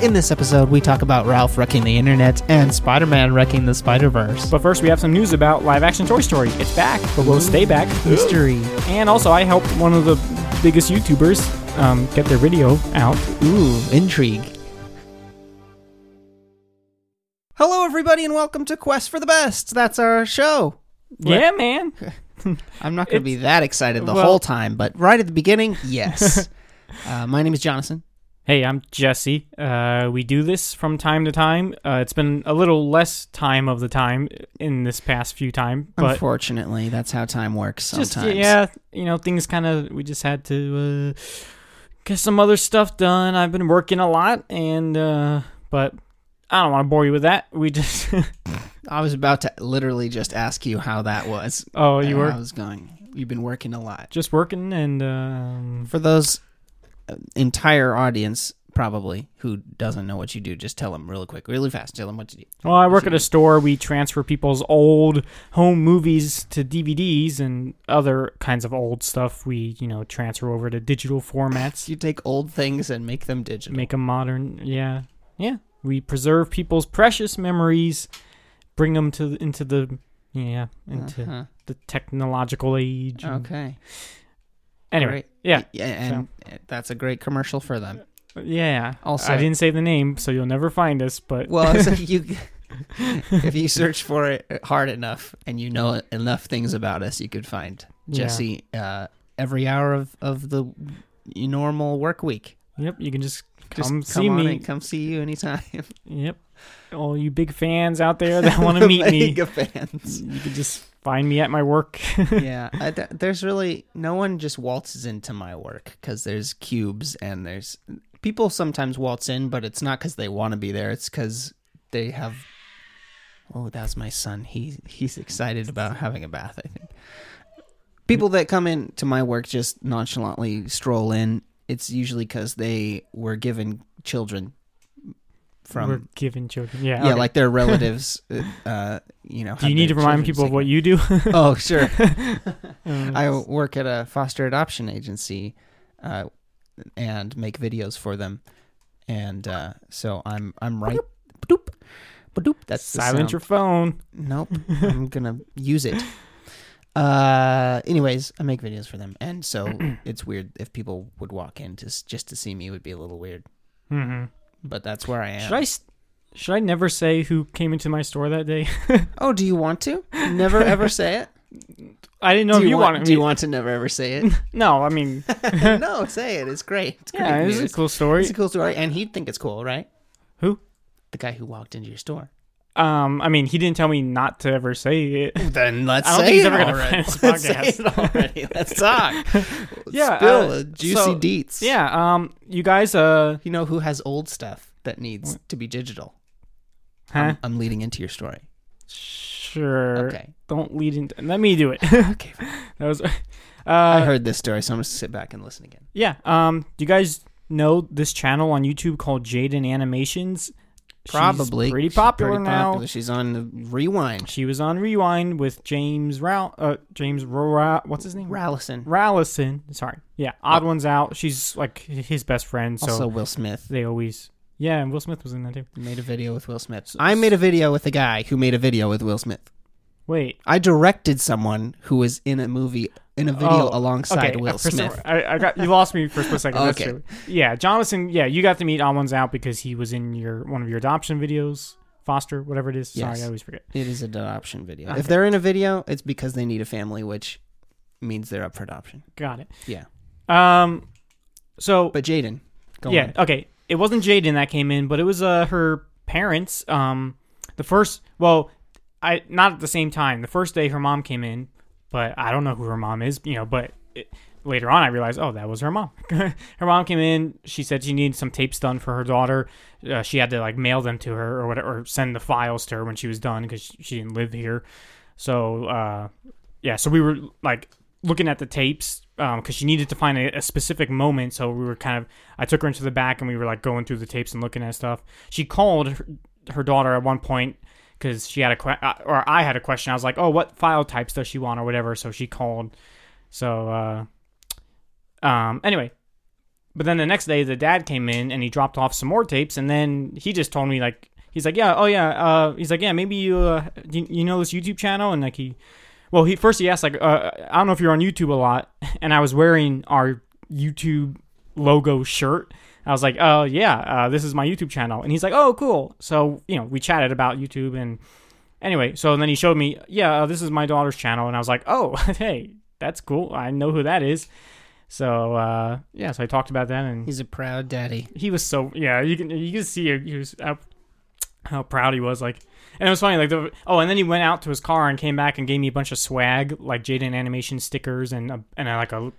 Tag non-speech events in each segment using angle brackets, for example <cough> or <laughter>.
In this episode, we talk about Ralph wrecking the internet and Spider Man wrecking the Spider Verse. But first, we have some news about live action Toy Story. It's back, but will it stay back? <gasps> Mystery. And also, I helped one of the biggest YouTubers um, get their video out. Ooh, intrigue. Hello, everybody, and welcome to Quest for the Best. That's our show. Yeah, man. <laughs> I'm not going to be that excited the well- whole time, but right at the beginning, yes. <laughs> uh, my name is Jonathan. Hey, I'm Jesse. Uh, we do this from time to time. Uh, it's been a little less time of the time in this past few time, but Unfortunately, that's how time works sometimes. just yeah, you know, things kind of we just had to uh, get some other stuff done. I've been working a lot, and uh, but I don't want to bore you with that. We just <laughs> I was about to literally just ask you how that was. oh, you were I was going. You've been working a lot. just working, and um, For those entire audience, probably, who doesn't know what you do, just tell them really quick, really fast. Tell them what to do. Well, I work at a store. We transfer people's old home movies to DVDs and other kinds of old stuff. We, you know, transfer over to digital formats, You take old things and make them digital. make them modern. Yeah, yeah. We preserve people's precious memories, bring them to into the yeah into Uh-huh. the technological age. and- Okay. Anyway, Great. yeah, Yeah, and that's a great commercial for them. yeah. Also- I didn't say the name, so you'll never find us. But Well, <laughs> so you, if you search for it hard enough and you know enough things about us, you could find Yeah. Jesse uh, every hour of, of the normal work week. yep, you can just Just come see me. come see you anytime. <laughs> Yep. All you big fans out there that want to <laughs> meet me, fans. you can just find me at my work. <laughs> yeah, I, there's really no one just waltzes into my work because there's cubes and there's people sometimes waltz in, but it's not because they want to be there. It's because they have. Oh, that's my son. He he's excited about having a bath. I think people that come in to my work just nonchalantly stroll in. It's usually because they were given children from We're giving children. Yeah. yeah, okay. like their <laughs> relatives. uh, uh, you know, Do you need to remind people of what you do? <laughs> Oh, sure. <laughs> Um, I work at a foster adoption agency uh, and make videos for them, and uh, so I'm I'm right. Badoop, badoop, that's silence your phone. Nope, I'm gonna use it. Uh, anyways, I make videos for them, and so <clears throat> it's weird if people would walk in to just to see me. It would be a little weird, hmm but that's where I am. Should I? Should I never say who came into my store that day? <laughs> Oh, do you want to? Never ever say it. I didn't know do if you, you want? wanted Do you want to never ever say it? <laughs> No, I mean, <laughs> no, say it. It's great. It's great. yeah, it's a cool story. It's a cool story, and he'd think it's cool, right? Who? The guy who walked into your store. Um, I mean, he didn't tell me not to ever say it. Then <laughs> let's I don't say think he's it ever gonna already. find this <laughs> Let's say podcast. it already. Let's talk. <laughs> Yeah, Spill uh, the juicy so- deets. Yeah. Um, you guys. Uh, You know who has old stuff that needs to be digital? huh? I'm, I'm leading into your story. Sure. Okay. Don't lead into. Let me do it. Okay. that was. Uh, I heard this story, so I'm gonna sit back and listen again. Yeah. Um. Do you guys know this channel on YouTube called Jaiden Animations? She's Probably pretty popular Pretty now. popular. She's on the Rewind. She was on Rewind with James Rao. Uh, James What's his name? Rallison. Rallison. Sorry. Yeah. Odd one's out. She's like his best friend. So also, Will Smith they always. Yeah, and Will Smith was in that too. made a video with Will Smith. I made a video with a guy who made a video with Will Smith. Wait. I directed someone who was in a movie in a video Oh, alongside okay, Will some- Smith. I, I got you lost me for a split second. Okay. Yeah, Jonathan. Yeah, you got to meet Odd One's Out because he was in your one of your adoption videos, Foster, whatever it is. Sorry, I always forget. It is an adoption video. Okay. If they're in a video, it's because they need a family, which means they're up for adoption. Got it. Yeah. Um. So But Jaiden, yeah, on. okay. It wasn't Jaiden that came in, but it was uh her parents. Um, the first, well, I not at the same time. The first day her mom came in, but I don't know who her mom is. You know, but it, later on I realized, oh, that was her mom. <laughs> her mom came in. She said she needed some tapes done for her daughter. Uh, she had to like mail them to her or whatever, or send the files to her when she was done because she didn't live here. So uh, yeah, so we were like looking at the tapes because she needed to find a, a specific moment. So we were kind of, I took her into the back and we were like going through the tapes and looking at stuff. She called her, her daughter at one point because she had a que- uh, or I had a question. I was like, oh, what file types does she want or whatever. So she called. So uh, um, anyway, but then the next day the dad came in and he dropped off some more tapes and then he just told me like he's like yeah oh yeah uh he's like yeah maybe you uh you, you know this youtube channel and like he well he first he asked like uh, i don't know if you're on youtube a lot <laughs> and i was wearing our youtube logo shirt i was like oh yeah uh, this is my youtube channel and he's like oh cool so you know we chatted about youtube and anyway so then he showed me yeah uh, this is my daughter's channel and i was like oh <laughs> hey that's cool i know who that is so uh, yeah, so I talked about that, and He's a proud daddy. he was so yeah. You can you can see he was how, how proud he was. Like, and it was funny. Like the oh, and then he went out to his car and came back and gave me a bunch of swag, like Jaiden Animation stickers and a, and a, like a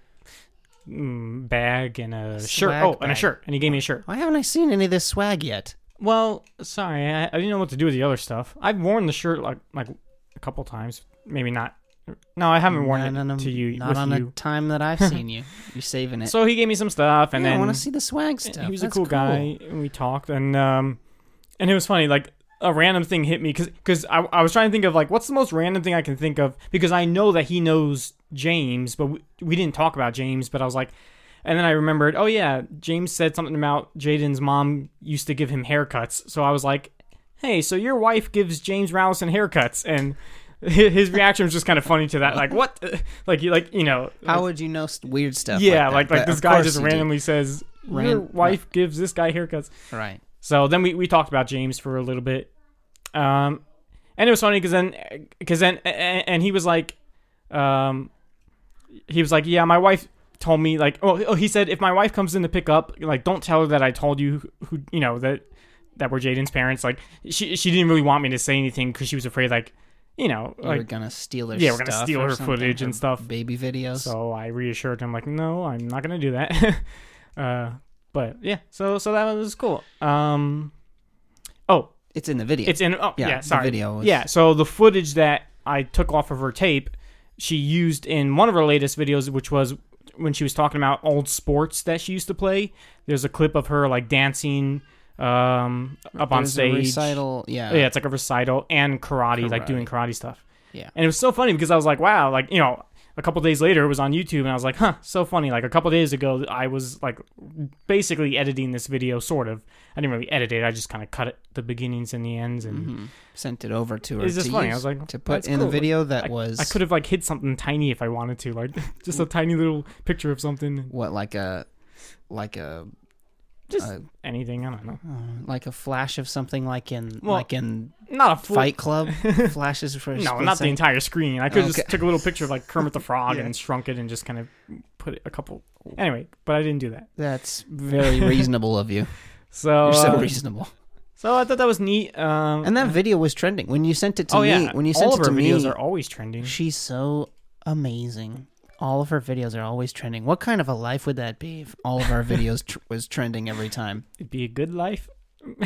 mm, bag and a shirt. Swag Oh, and a bag. shirt. And he gave me a shirt. Why haven't I seen any of this swag yet? Well, sorry, I, I didn't know what to do with the other stuff. I've worn the shirt like like a couple times, maybe not. No, I haven't worn Not it on a- to you Not with on you. a time that I've seen you. <laughs> You're saving it. So he gave me some stuff, and yeah, then I want to see the swag stuff. He was That's a cool, guy. And we talked, and um, and it was funny. Like a random thing hit me because because I, I was trying to think of like what's the most random thing I can think of because I know that he knows James, but we, we didn't talk about James. But I was like, and then I remembered, oh yeah, James said something about Jaiden's mom used to give him haircuts. So I was like, hey, so your wife gives James Rallison haircuts, and his reaction was just kind of funny to that. Like what? <laughs> Like you like you know How would you know weird stuff? yeah, like like like, this guy just you do. randomly says your Ran- wife gives this guy haircuts. Right. So then we, we talked about James for a little bit, um, and it was funny because then because then and, and he was like, um, he was like, yeah, my wife told me like, oh, oh, he said if my wife comes in to pick up, like, don't tell her that I told you who, who you know that that were Jaiden's parents. Like, she she didn't really want me to say anything because she was afraid like, you know, You were like. gonna steal her. Yeah, we're gonna steal her footage and stuff. Baby videos. So I reassured him like, no, I'm not gonna do that. <laughs> uh, but yeah, so so that was cool. Um, oh, it's in the video. it's in. Oh yeah, yeah, the sorry. video was- Yeah, so the footage that I took off of her tape, she used in one of her latest videos, which was when she was talking about old sports that she used to play. There's a clip of her like dancing um, up on There's a stage. recital. Yeah. Yeah, it's like a recital and karate, like doing karate stuff. Yeah. And it was so funny because I was like, wow, like, you know, a couple days later it was on YouTube and I was like, huh, so funny. Like a couple days ago I was like basically editing this video sort of. I didn't really edit it. I just kind of cut it the beginnings and the ends and Mhm. Sent it over to her. It's just to funny. I was like, to put in cool. the video that I, was I could have like hid something tiny if I wanted to, like <laughs> just a tiny little picture of something, what like a like a just uh, anything. I don't know. uh, like a flash of something like in Well, like in Not a full, Fight Club <laughs> flashes for No, not the entire screen. I could Okay. just took a little picture of like Kermit the Frog <laughs> Yeah. and shrunk it and just kind of put it a couple. Anyway, but I didn't do that. That's very <laughs> reasonable of you. So, You're so uh, reasonable. so I thought that was neat. Um, And that video was trending when you sent it to oh me. yeah, When you all sent of it her to videos me, are always trending. she's so amazing. All of her videos are always trending. What kind of a life would that be if all of our <laughs> videos tr- was trending every time? It'd be a good life. <laughs>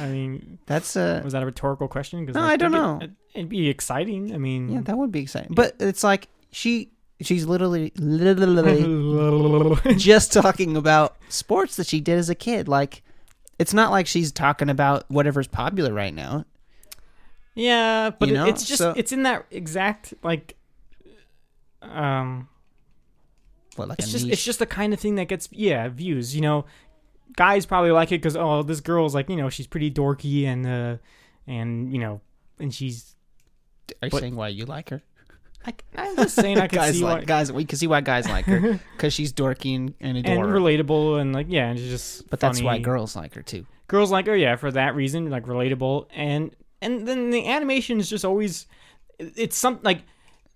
I mean, That's uh was that a rhetorical question? No, I don't know. It, it'd be exciting. I mean, yeah, that would be exciting. But it's like she she's literally literally <laughs> just talking about sports that she did as a kid. Like it's not like she's talking about whatever's popular right now. Yeah, but You know, it's just so- it's in that exact like um What like it's just niche? it's just the kind of thing that gets yeah, views, you know. Guys probably like it cuz oh, this girl's like, you know, she's pretty dorky and uh and you know, and she's Are you but- saying why you like her? I, I'm just saying I <laughs> can guys see like why guys. We can see why guys like her <laughs> because she's dorky and, and and relatable and like yeah, and she's just but that's why girls like her too. girls like her yeah for that reason like relatable and and then the animation is just always it's some like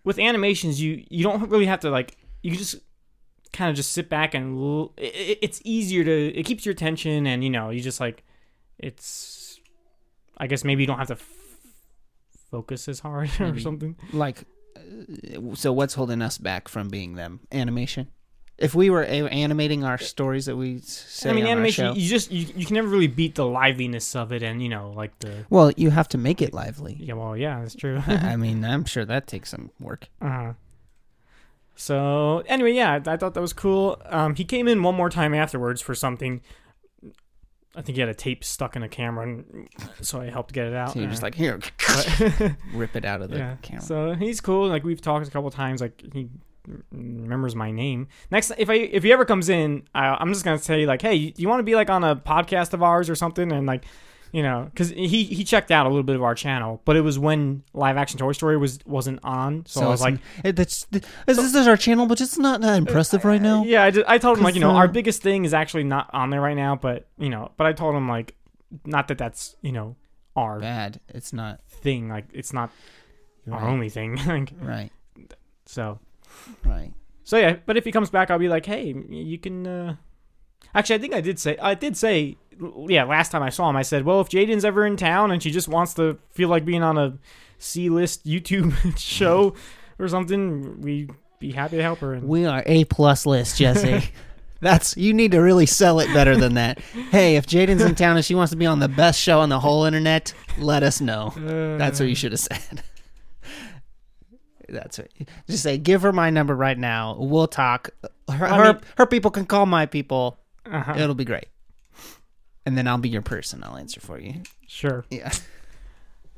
with animations you you don't really have to like you just kind of just sit back and l- it, it- it's easier to it keeps your attention and you know you just like it's i guess maybe you don't have to f- focus as hard <laughs> or Maybe. something Like, uh, so what's holding us back from being them? Animation. If we were a- animating our stories that we say i mean animation you just you, you can never really beat the liveliness of it and you know like the well, you have to make it lively. yeah well yeah that's true <laughs> I <laughs> mean, I'm sure that takes some work. Uh-huh. So anyway, yeah, I thought that was cool. Um, he came in one more time afterwards for something. I think he had a tape stuck in a camera, and so I helped get it out. So you're just Uh, like, here, <laughs> but- rip it out of the yeah. camera. So he's cool. Like we've talked a couple times. Like he remembers my name. Next, if I if he ever comes in, I, I'm just gonna say like, hey, you, you want to be like on a podcast of ours or something, and like, you know, because he he checked out a little bit of our channel, but it was when live action Toy Story was wasn't on, so, I was like, it- that's this, this is our channel, but it's not that impressive right now. yeah, I, just, I told him like, you know, 'Cause, our uh, biggest thing is actually not on there right now, but you know, but I told him like, not that that's you know our Bad. It's not thing, like it's not our only thing, <laughs> like Right. so. Right. So yeah, but if he comes back, I'll be like, hey, you can. Uh... Actually, I think I did say I did say yeah. Last time I saw him, I said, well, if Jaiden's ever in town and she just wants to feel like being on a C list <laughs> YouTube show or something, we'd be happy to help her. And We are A plus list, Jesse. <laughs> That's you need to really sell it better than that. Hey, if Jaiden's in town and she wants to be on the best show on the whole internet, let us know. uh, That's what you should have said. That's what. Just say, give her my number right now. We'll talk. Her, I her, mean- her people can call my people. uh-huh. It'll be great. And then I'll be your person. I'll answer for you. Sure. Yeah.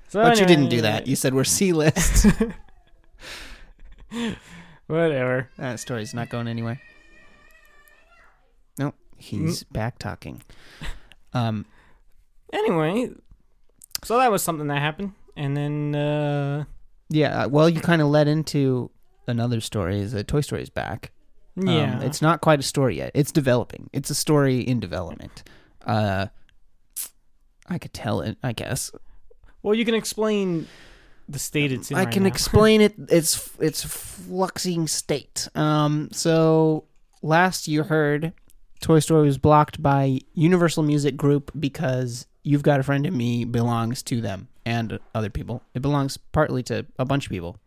So But you didn't do that. You said we're C list. <laughs> Whatever. that story's not going anywhere. Nope. He's back talking. Um. Anyway, so that was something that happened, and then uh Yeah. uh, Well, you kind of led into another story. Is that Toy Story is back. Um, yeah, it's not quite a story yet. It's developing. It's a story in development. Uh, I could tell it. I guess well, you can explain the state it's in. I right can now. explain <laughs> it. It's it's fluxing state. Um. So last you heard, Toy Story was blocked by Universal Music Group because "You've Got a Friend in Me" belongs to them and other people. It belongs partly to a bunch of people.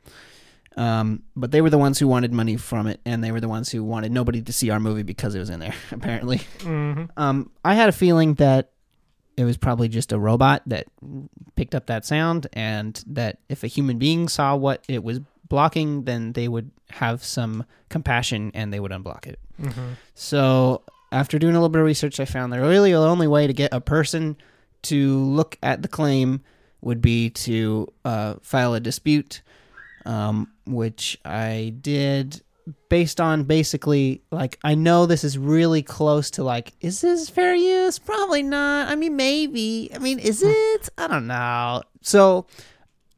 Um, but they were the ones who wanted money from it, and they were the ones who wanted nobody to see our movie because it was in there. <laughs> Apparently, Mhm. um, I had a feeling that it was probably just a robot that picked up that sound, and that if a human being saw what it was blocking, then they would have some compassion and they would unblock it. Mhm. So, after doing a little bit of research, I found that really the only way to get a person to look at the claim would be to uh, file a dispute, um, which I did based on basically like I know this is really close to like is this fair use? Probably not. I mean maybe. I mean is it? I don't know. So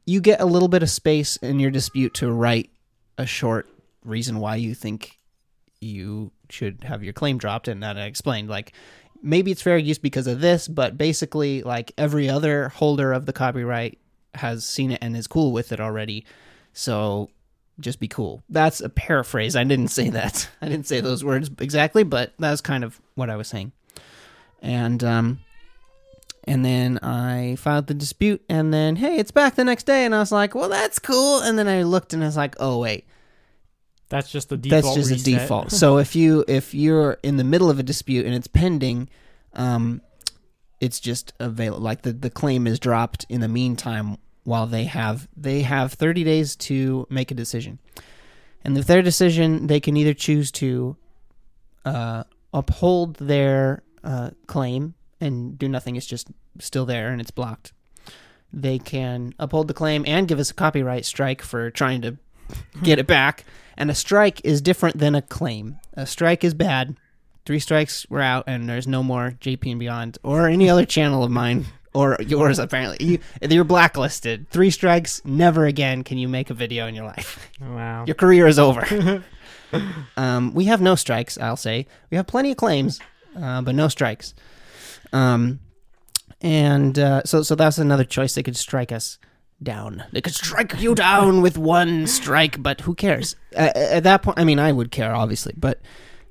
you get a little bit of space in your dispute to write a short reason why you think you should have your claim dropped and that I explained like maybe it's fair use because of this, but basically like every other holder of the copyright has seen it and is cool with it already. So just be cool. That's a paraphrase. I didn't say that. <laughs> I didn't say those words exactly, but that's kind of what I was saying. And um and then I filed the dispute and then hey, it's back the next day and I was like, "Well, that's cool." And then I looked and I was like, "Oh, wait. That's just the default. That's just reset. a default. <laughs> so if you if you're in the middle of a dispute and it's pending, um, it's just available. Like the the claim is dropped in the meantime while they have they have 30 days to make a decision, and if their decision they can either choose to uh, uphold their uh, claim and do nothing. It's just still there and it's blocked. They can uphold the claim and give us a copyright strike for trying to <laughs> get it back. And a strike is different than a claim. A strike is bad. Three strikes, we're out, and there's no more JP and Beyond or any other channel of mine or yours. Apparently, you, you're blacklisted. Three strikes, never again can you make a video in your life. <laughs> Wow. Your career is over. <laughs> um, we have no strikes. I'll say we have plenty of claims, uh, but no strikes. Um, and uh, so so that's another choice. They could strike us down. They could strike you down with one strike, but who cares? Uh, at that point, I mean, I would care, obviously, but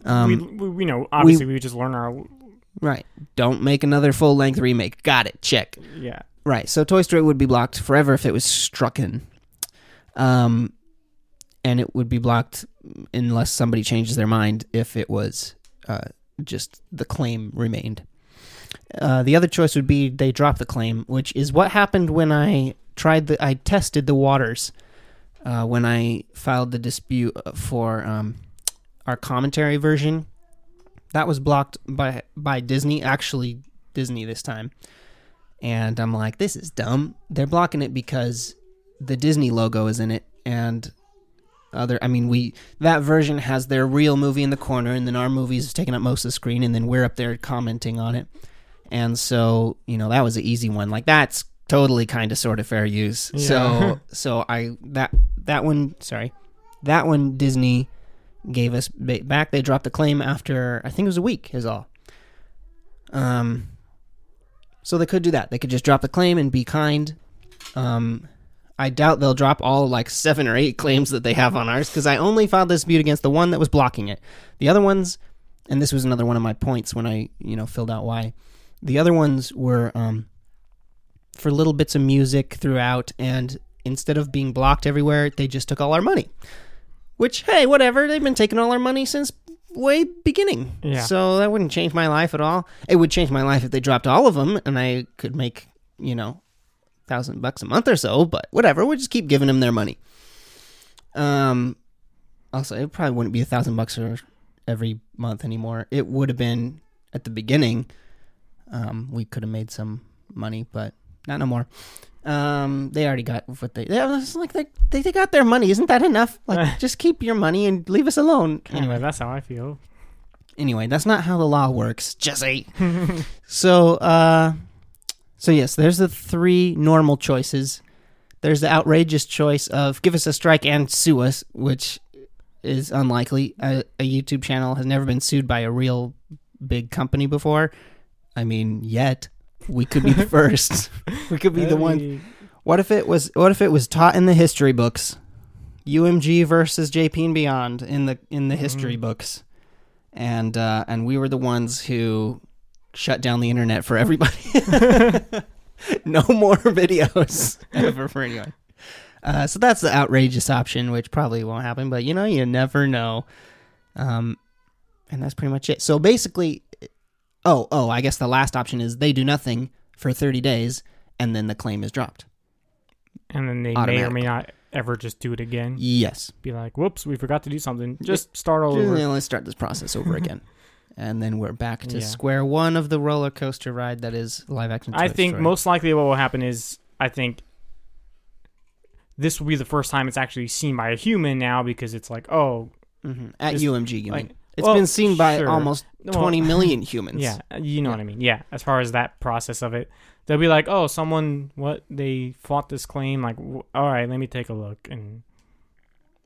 um, we, we, we know obviously we, would just learn our right. Don't make another full length remake. Got it. Check. yeah. Right. So Toy Story would be blocked forever if it was strucken. Um, and it would be blocked unless somebody changes their mind if it was uh, just the claim remained. Uh, the other choice would be they drop the claim, which is what happened when I tried the I tested the waters uh, when I filed the dispute for um, our commentary version. That was blocked by by Disney, actually Disney this time. And I'm like, this is dumb. They're blocking it because the Disney logo is in it, and other. I mean, we that version has their real movie in the corner, and then our movie is taking up most of the screen, and then we're up there commenting on it. And so, you know, that was an easy one. Like that's totally kind of sort of fair use. Yeah. So, <laughs> so I that that one, sorry, that one Disney gave us back. They dropped the claim after I think it was a week. Is all. Um. So they could do that. They could just drop the claim and be kind. Um, I doubt they'll drop all like seven or eight claims that they have on ours because I only filed this dispute against the one that was blocking it. The other ones, and this was another one of my points when I you know filled out why. The other ones were um, for little bits of music throughout, and instead of being blocked everywhere, they just took all our money. Which hey, whatever. They've been taking all our money since way beginning. Yeah. So that wouldn't change my life at all. It would change my life if they dropped all of them, and I could make you know thousand bucks a month or so. But whatever, we'll just keep giving them their money. Um, also, it probably wouldn't be a thousand bucks for every month anymore. It would have been at the beginning. Um, we could have made some money, but not no more. Um, they already got what they. they it's like they, they they got their money. Isn't that enough? Like, <laughs> just keep your money and leave us alone. Anyway, that's how I feel. Anyway, that's not how the law works, Jesse. <laughs> so, uh, so yes, there's the three normal choices. There's the outrageous choice of give us a strike and sue us, which is unlikely. A, a YouTube channel has never been sued by a real big company before. I mean, yet we could be the <laughs> first. <laughs> we could be the one. What if it was? What if it was taught in the history books? UMG versus JP and Beyond in the in the history books, and uh, and we were the ones who shut down the internet for everybody. <laughs> no more videos ever for anyone. Uh, so that's the outrageous option, which probably won't happen, but you know, you never know. Um, and that's pretty much it. So basically, oh, oh, I guess the last option is they do nothing for 30 days and then the claim is dropped. And then they may or may not ever just do it again. Yes. Be like, whoops, we forgot to do something. Just start all over. Let's start this process over <laughs> again. And then we're back to Yeah. square one of the roller coaster ride that is live action. I think Story. most likely what will happen is I think this will be the first time it's actually seen by a human now because it's like, oh, Mhm. at just, UMG, you like- mean? It's well, been seen by sure. almost Well, 20 million <laughs> humans. yeah, uh, you know what I mean. Yeah, as far as that process of it, they'll be like, oh, someone what they fought this claim. Like, w- all right, let me take a look and.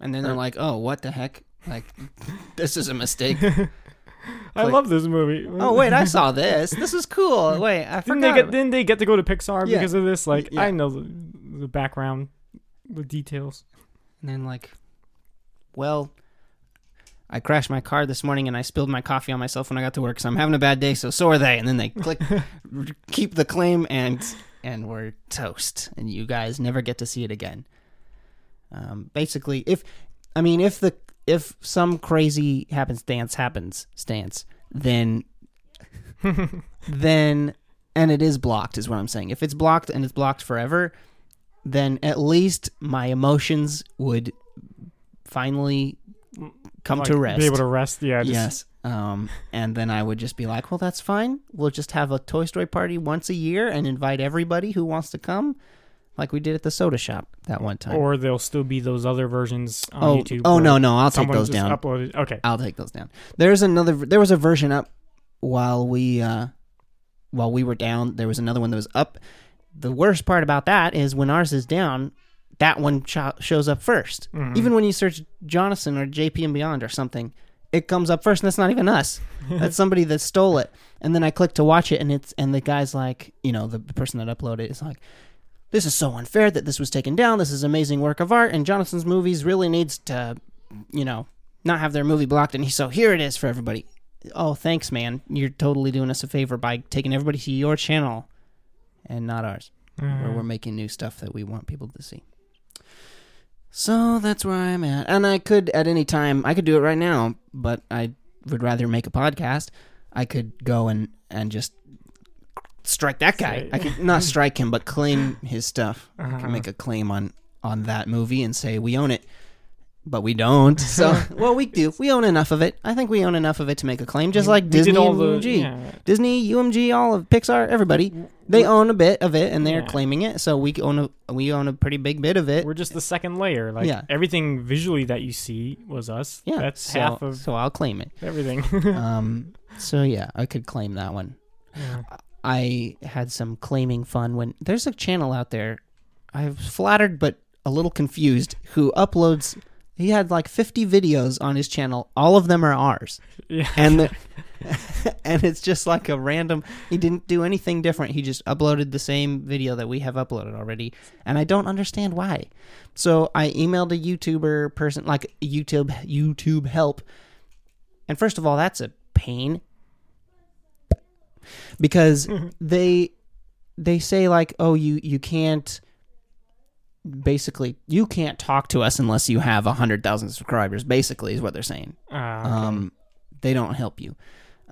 And then they're like, "Oh, what the heck? Like, <laughs> this is a mistake." <laughs> I Like- love this movie. oh wait, I saw this. This is cool. Wait, I Didn't forgot. they get? Didn't they get to go to Pixar Yeah. because of this? Like, Yeah. I know the, the background, the details. And then like, well, I crashed my car this morning and I spilled my coffee on myself when I got to work, so I'm having a bad day. So so are they. And then they <laughs> click, keep the claim, and and we're toast. And you guys never get to see it again. Um, basically, if I mean if the if some crazy happenstance happens stance, then then and it is blocked is what I'm saying. If it's blocked and it's blocked forever, then at least my emotions would finally come Like, to rest. Be able to rest. Yeah. Just, yes. Um, and then I would just be like, well, that's fine. We'll just have a Toy Story party once a year and invite everybody who wants to come, like we did at the soda shop that one time. Or there'll still be those other versions on oh, YouTube. oh no, no, I'll take those down. Uploaded. Okay. I'll take those down. There's another. There was a version up while we uh, while we were down. There was another one that was up. The worst part about that is when ours is down, that one shows up 1st Mhm. Even when you search Jonathan or JP and Beyond or something, it comes up first, and that's not even us. <laughs> that's somebody that stole it. And then I click to watch it, and it's and the guy's like, you know, the, person that uploaded it is like. This is so unfair that this was taken down. This is amazing work of art, and Jonathan's movies really needs to, you know, not have their movie blocked. And he so here it is for everybody. Oh, thanks, man. You're totally doing us a favor by taking everybody to your channel and not ours, where Mm. we're making new stuff that we want people to see. So that's where I'm at. And I could, at any time, I could do it right now, but I would rather make a podcast. I could go and, and just strike that guy. I could not strike him, but claim <laughs> his stuff. I Uh-huh. can make a claim on, on that movie and say, we own it. But we don't. So, <laughs> <laughs> well, we do. We own enough of it. I think we own enough of it to make a claim, just like Disney all the UMG. yeah. Disney, UMG, all of Pixar, everybody, they own a bit of it, and they're Yeah. claiming it. So we own a we own a pretty big bit of it. We're just the second layer. Like Yeah. everything visually that you see was us. Yeah, that's so, half of So I'll claim it. everything. <laughs> um. So yeah, I could claim that one. Yeah. I had some claiming fun when there's a channel out there. I was flattered but a little confused who uploads. He had like 50 videos on his channel. All of them are ours, <laughs> yeah. and the, <laughs> <laughs> and it's just like a random. He didn't do anything different. He just uploaded the same video that we have uploaded already, and I don't understand why. So I emailed a YouTuber person, like YouTube YouTube help, and first of all, that's a pain because they they say like oh you you can't basically you can't talk to us unless you have a hundred thousand subscribers basically is what they're saying Uh, okay. um they don't help you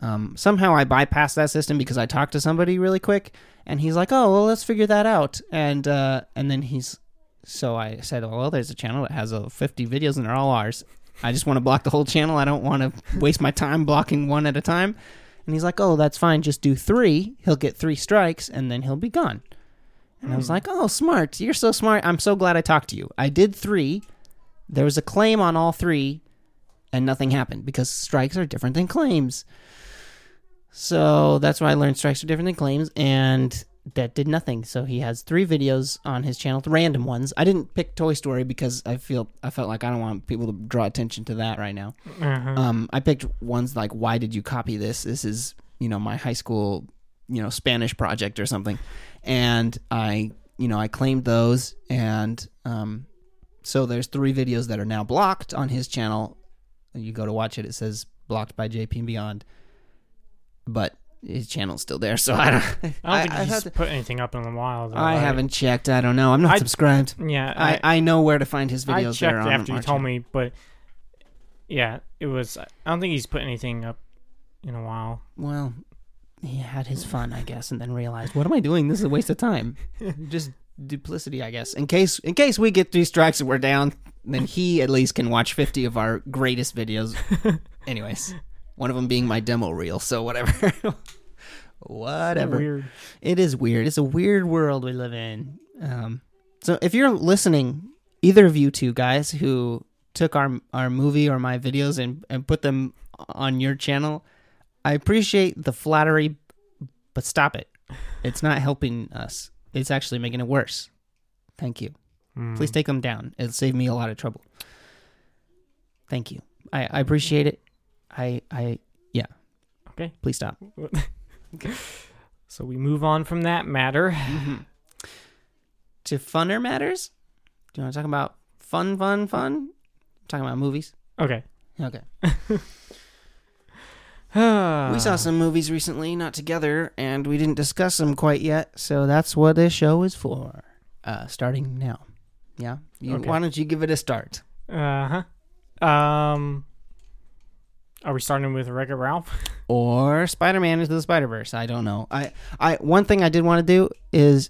um somehow i bypassed that system because i talked to somebody really quick and he's like oh well let's figure that out and uh and then he's so i said oh, well there's a channel that has uh, 50 videos and they're all ours i just want to block the whole channel i don't want to waste my time blocking one at a time and he's like, "Oh, that's fine. Just do three. He'll get three strikes, and then he'll be gone." And I was like, "Oh, smart. You're so smart. I'm so glad I talked to you. I did three. There was a claim on all three, and nothing happened because strikes are different than claims. So that's why I learned strikes are different than claims, and that did nothing. So he has three videos on his channel, random ones. I didn't pick Toy Story because I feel I felt like I don't want people to draw attention to that right now. uh-huh. Um, I picked ones like, "Why did you copy this? This is, you know, my high school, you know, Spanish project or something," and I, you know, I claimed those, and um, so there's three videos that are now blocked on his channel. You go to watch it, it says blocked by JP and Beyond, but his channel's still there, so I don't. I don't <laughs> think I've he's to- put anything up in a while. Though. I haven't checked. I don't know. I'm not I- subscribed. Yeah, I, I know where to find his videos. I checked on after you told me, but yeah, it was. I don't think he's put anything up in a while. Well, he had his fun, I guess, and then realized, what am I doing? This is a waste of time. <laughs> Just duplicity, I guess. In case in case we get three strikes and we're down, then he at least can watch fifty of our greatest videos. <laughs> Anyways, one of them being my demo reel. So whatever. <laughs> whatever. Weird. It is weird. It's a weird world we live in. Um, so if you're listening, either of you two guys who took our our movie or my videos and, and put them on your channel, I appreciate the flattery, but stop it. It's not helping us. It's actually making it worse. Thank you. Hmm. Please take them down. It'll save me a lot of trouble. Thank you. I, I appreciate it. I I yeah. Okay. Please stop. <laughs> okay. So we move on from that matter. to funner matters. Do you want to talk about fun, fun, fun? talking about movies. Okay. Okay. <laughs> <sighs> we saw some movies recently, not together, and we didn't discuss them quite yet. So that's what this show is for. Uh, starting now. Yeah. You, Okay. Why don't you give it a start? Uh huh. Um. Are we starting with Wreck-It Ralph? <laughs> Or Spider-Man into the Spider-Verse. I don't know. I, I one thing I did want to do is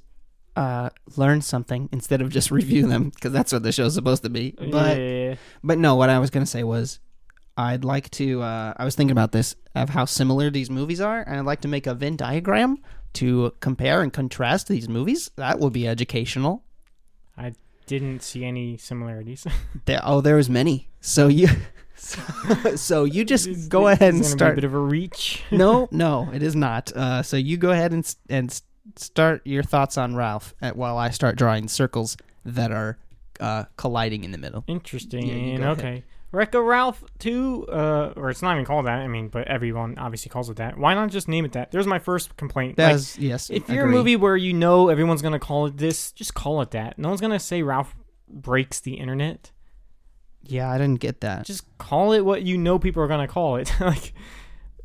uh, learn something instead of just <laughs> review them because that's what the show's supposed to be. But yeah. But no, what I was gonna say was, I'd like to. Uh, I was thinking about this of how similar these movies are, and I'd like to make a Venn diagram to compare and contrast these movies. That would be educational. I didn't see any similarities. <laughs> There, oh, there was many. So you, so, <laughs> so you just This- go ahead and start. a bit of a reach. <laughs> no, no, it is not. Uh, so you go ahead and and start your thoughts on Ralph at, while I start drawing circles that are uh, colliding in the middle. Interesting. Yeah, go ahead. Okay. Wreck-It Ralph 2, uh, or it's not even called that. I mean, but everyone obviously calls it that. Why not just name it that? There's my first complaint. Like, yes. if you're agree. a movie where you know everyone's gonna call it this, just call it that. No one's gonna say Ralph breaks the internet. yeah, I didn't get that. Just call it what you know people are gonna call it. <laughs> like,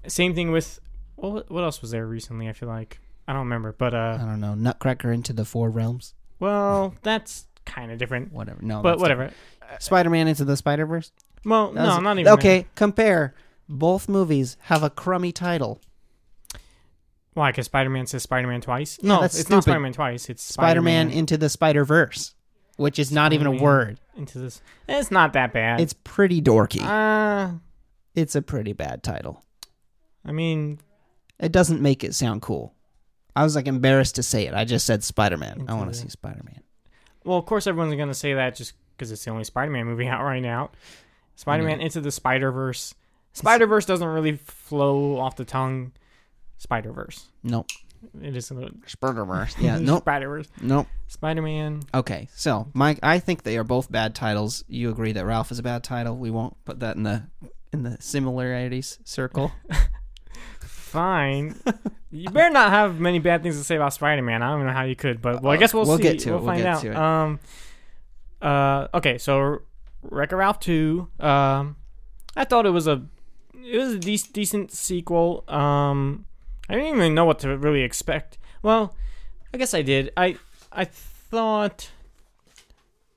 same thing with what what else was there recently? I feel like I don't remember, but uh, I don't know. Nutcracker into the Four Realms. well, that's kind of different. Whatever. No, But whatever. not- Spider-Man into the Spider-Verse. Well, no, was- not even. Okay, compare. Both movies have a crummy title. Why? Because Spider Man says Spider Man twice? No, that's it's not. Spider Man twice. It's Spider-Man Spider-Man. into the Spider-Verse. which is not even a word. into this. It's not that bad. It's pretty dorky. uh, It's a pretty bad title. I mean, It doesn't make it sound cool. I was like embarrassed to say it. I just said Spider Man. I want to see Spider Man. well, of course, everyone's gonna say that just because it's the only Spider-Man movie <laughs> out right now. Spider-Man into the Spider-Verse. Spider-Verse doesn't really flow off the tongue. Spider-Verse. Nope. It is a little Spider Verse. <laughs> Yeah. Nope. Spider-Verse. Nope. Spider-Man. Okay. So, Mike, I think they are both bad titles. You agree that Ralph is a bad title. We won't put that in the in the similarities circle. <laughs> Fine. you better not have many bad things to say about Spider-Man. I don't know how you could, but well, I guess we'll, We'll see. get to it. We'll We'll find get out. to it. Um. Uh. Okay. So, Wreck-It Ralph two. Um. I thought it was a it was a dec- decent sequel. Um. I didn't even know what to really expect. Well, I guess I did. I I thought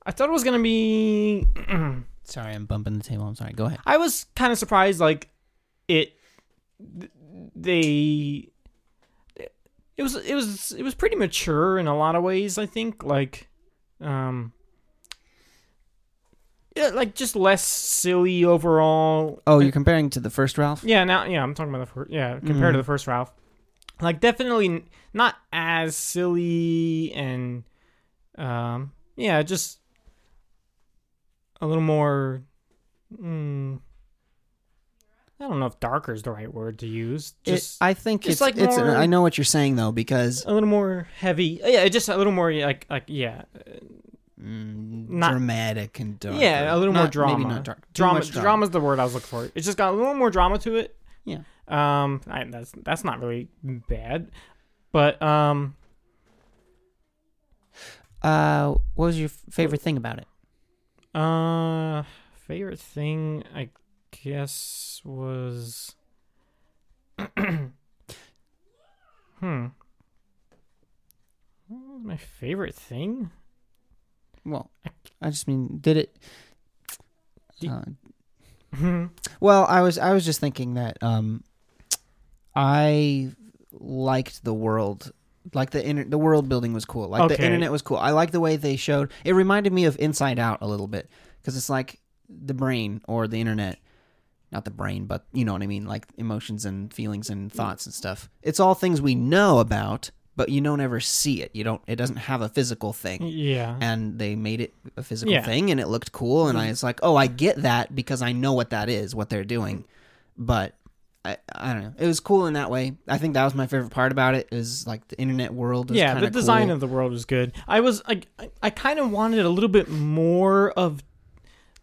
I thought it was gonna be. <clears throat> Sorry, I'm bumping the table. I'm sorry. Go ahead. I was kind of surprised, like it. th- They. It was it was it was pretty mature in a lot of ways. I think like, um. Yeah, like just less silly overall. Oh, you're comparing to the first Ralph? Yeah, now yeah, I'm talking about the first. Yeah, compared Mhm. to the first Ralph, like definitely not as silly and, um, yeah, just a little more. Mm, I don't know if darker is the right word to use. It- Just I think just it's like it's. more- I know what you're saying though because a little more heavy. Yeah, just a little more like like yeah, mm, Not- dramatic and dark. Yeah, a little more drama. Maybe drama. not dark. Too drama. much Drama's the word I was looking for. It just got a little more drama to it. Yeah. Um, I, that's that's not really bad, but um, Uh, what was your favorite thing about it? uh, favorite thing I guess was, <clears throat> hmm, what was my favorite thing? Well, I just mean, did it? Uh, Hmm. well, I was I was just thinking that um, I liked the world. Like the inter- the world building was cool. Like the internet was cool. I like the way they showed. It reminded me of Inside Out a little bit because it's like the brain or the internet, not the brain, but you know what I mean. Like emotions and feelings and thoughts and stuff. It's all things we know about, but you don't ever see it. You don't. It doesn't have a physical thing yeah. and they made it a physical Yeah. Mm-hmm. thing and it looked cool and I was like, "Oh, I get that because I know what that is, what they're doing." But I, I don't know. It was cool in that way. I think that was my favorite part about it is like the internet world. yeah, the design cool. of the world was good. I was like, I, I kind of wanted a little bit more of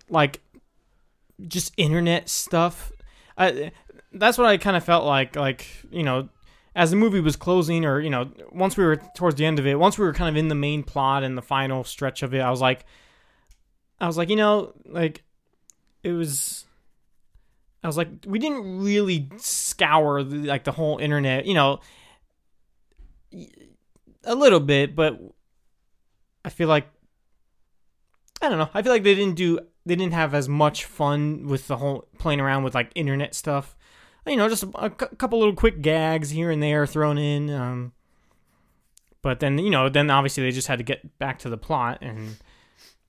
like just internet stuff. I, that's what I kind of felt like. Like you know, as the movie was closing, or you know, once we were towards the end of it, once we were kind of in the main plot and the final stretch of it, I was like, I was like, you know, like it was. I was like, we didn't really scour the, like the whole internet, you know a little bit, but I feel like I don't know. I feel like they didn't do they didn't have as much fun with the whole playing around with like internet stuff. You know, just a, a couple little quick gags here and there thrown in. Um, but then you know, then obviously they just had to get back to the plot and.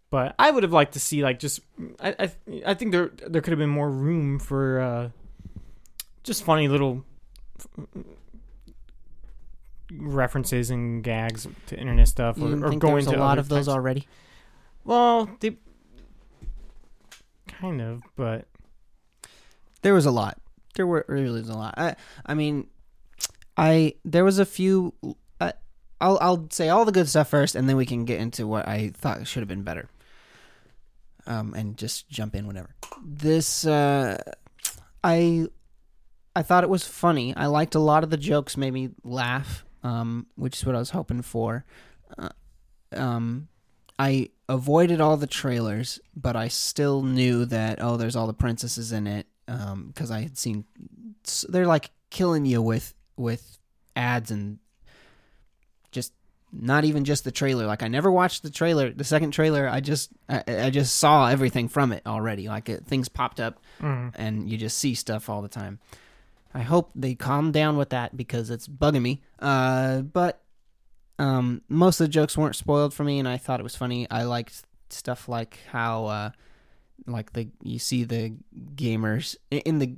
But I would have liked to see like just I I, I think there there could have been more room for uh, just funny little references and gags to internet stuff or, or going to a lot of those types- already. Well, they kind of, but There was a lot. There were really a lot. I I mean, I there was a few. I'll I'll say all the good stuff first, and then we can get into what I thought should have been better. Um, and just jump in whenever. This uh, I I thought it was funny. I liked a lot of the jokes. Made me laugh. Um, which is what I was hoping for. Uh, um, I avoided all the trailers, but I still knew that oh, there's all the princesses in it because I had seen they're like killing you with with ads and just not even just the trailer. Like I never watched the trailer, the second trailer. I just I, I just saw everything from it already. Like it, things popped up mm, and you just see stuff all the time. I hope they calm down with that because it's bugging me. Uh, but Um, most of the jokes weren't spoiled for me, and I thought it was funny. I liked stuff like how, uh, like the you see the gamers in the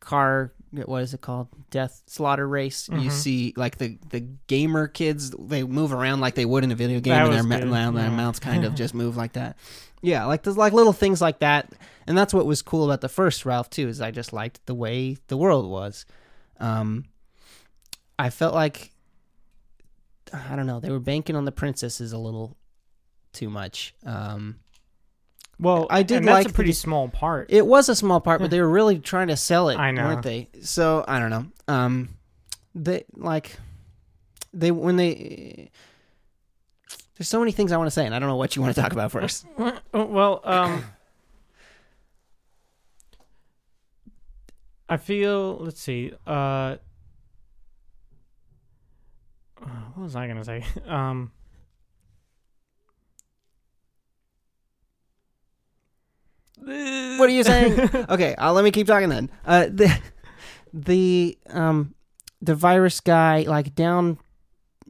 car. What is it called? Death slaughter race. You Mhm. see like the the gamer kids. They move around like they would in a video game, That and their, ma- their yeah. mouths kind of <laughs> just move like that. Yeah, like there's like little things like that, and that's what was cool about the first Ralph too. Is I just liked the way the world was. Um, I felt like I don't know they were banking on the princesses a little too much. Um, Well, I did like a the- pretty small part. it was a small part, but they were really trying to sell it, I know. weren't they? So I don't know. Um, they like they when they. There's so many things I want to say, and I don't know what you want to talk about first. <laughs> Well, um, I feel. Let's see. Uh, what was I gonna say? <laughs> Um, What are you saying? <laughs> okay, uh, let me keep talking then. Uh, the the um the virus guy like down.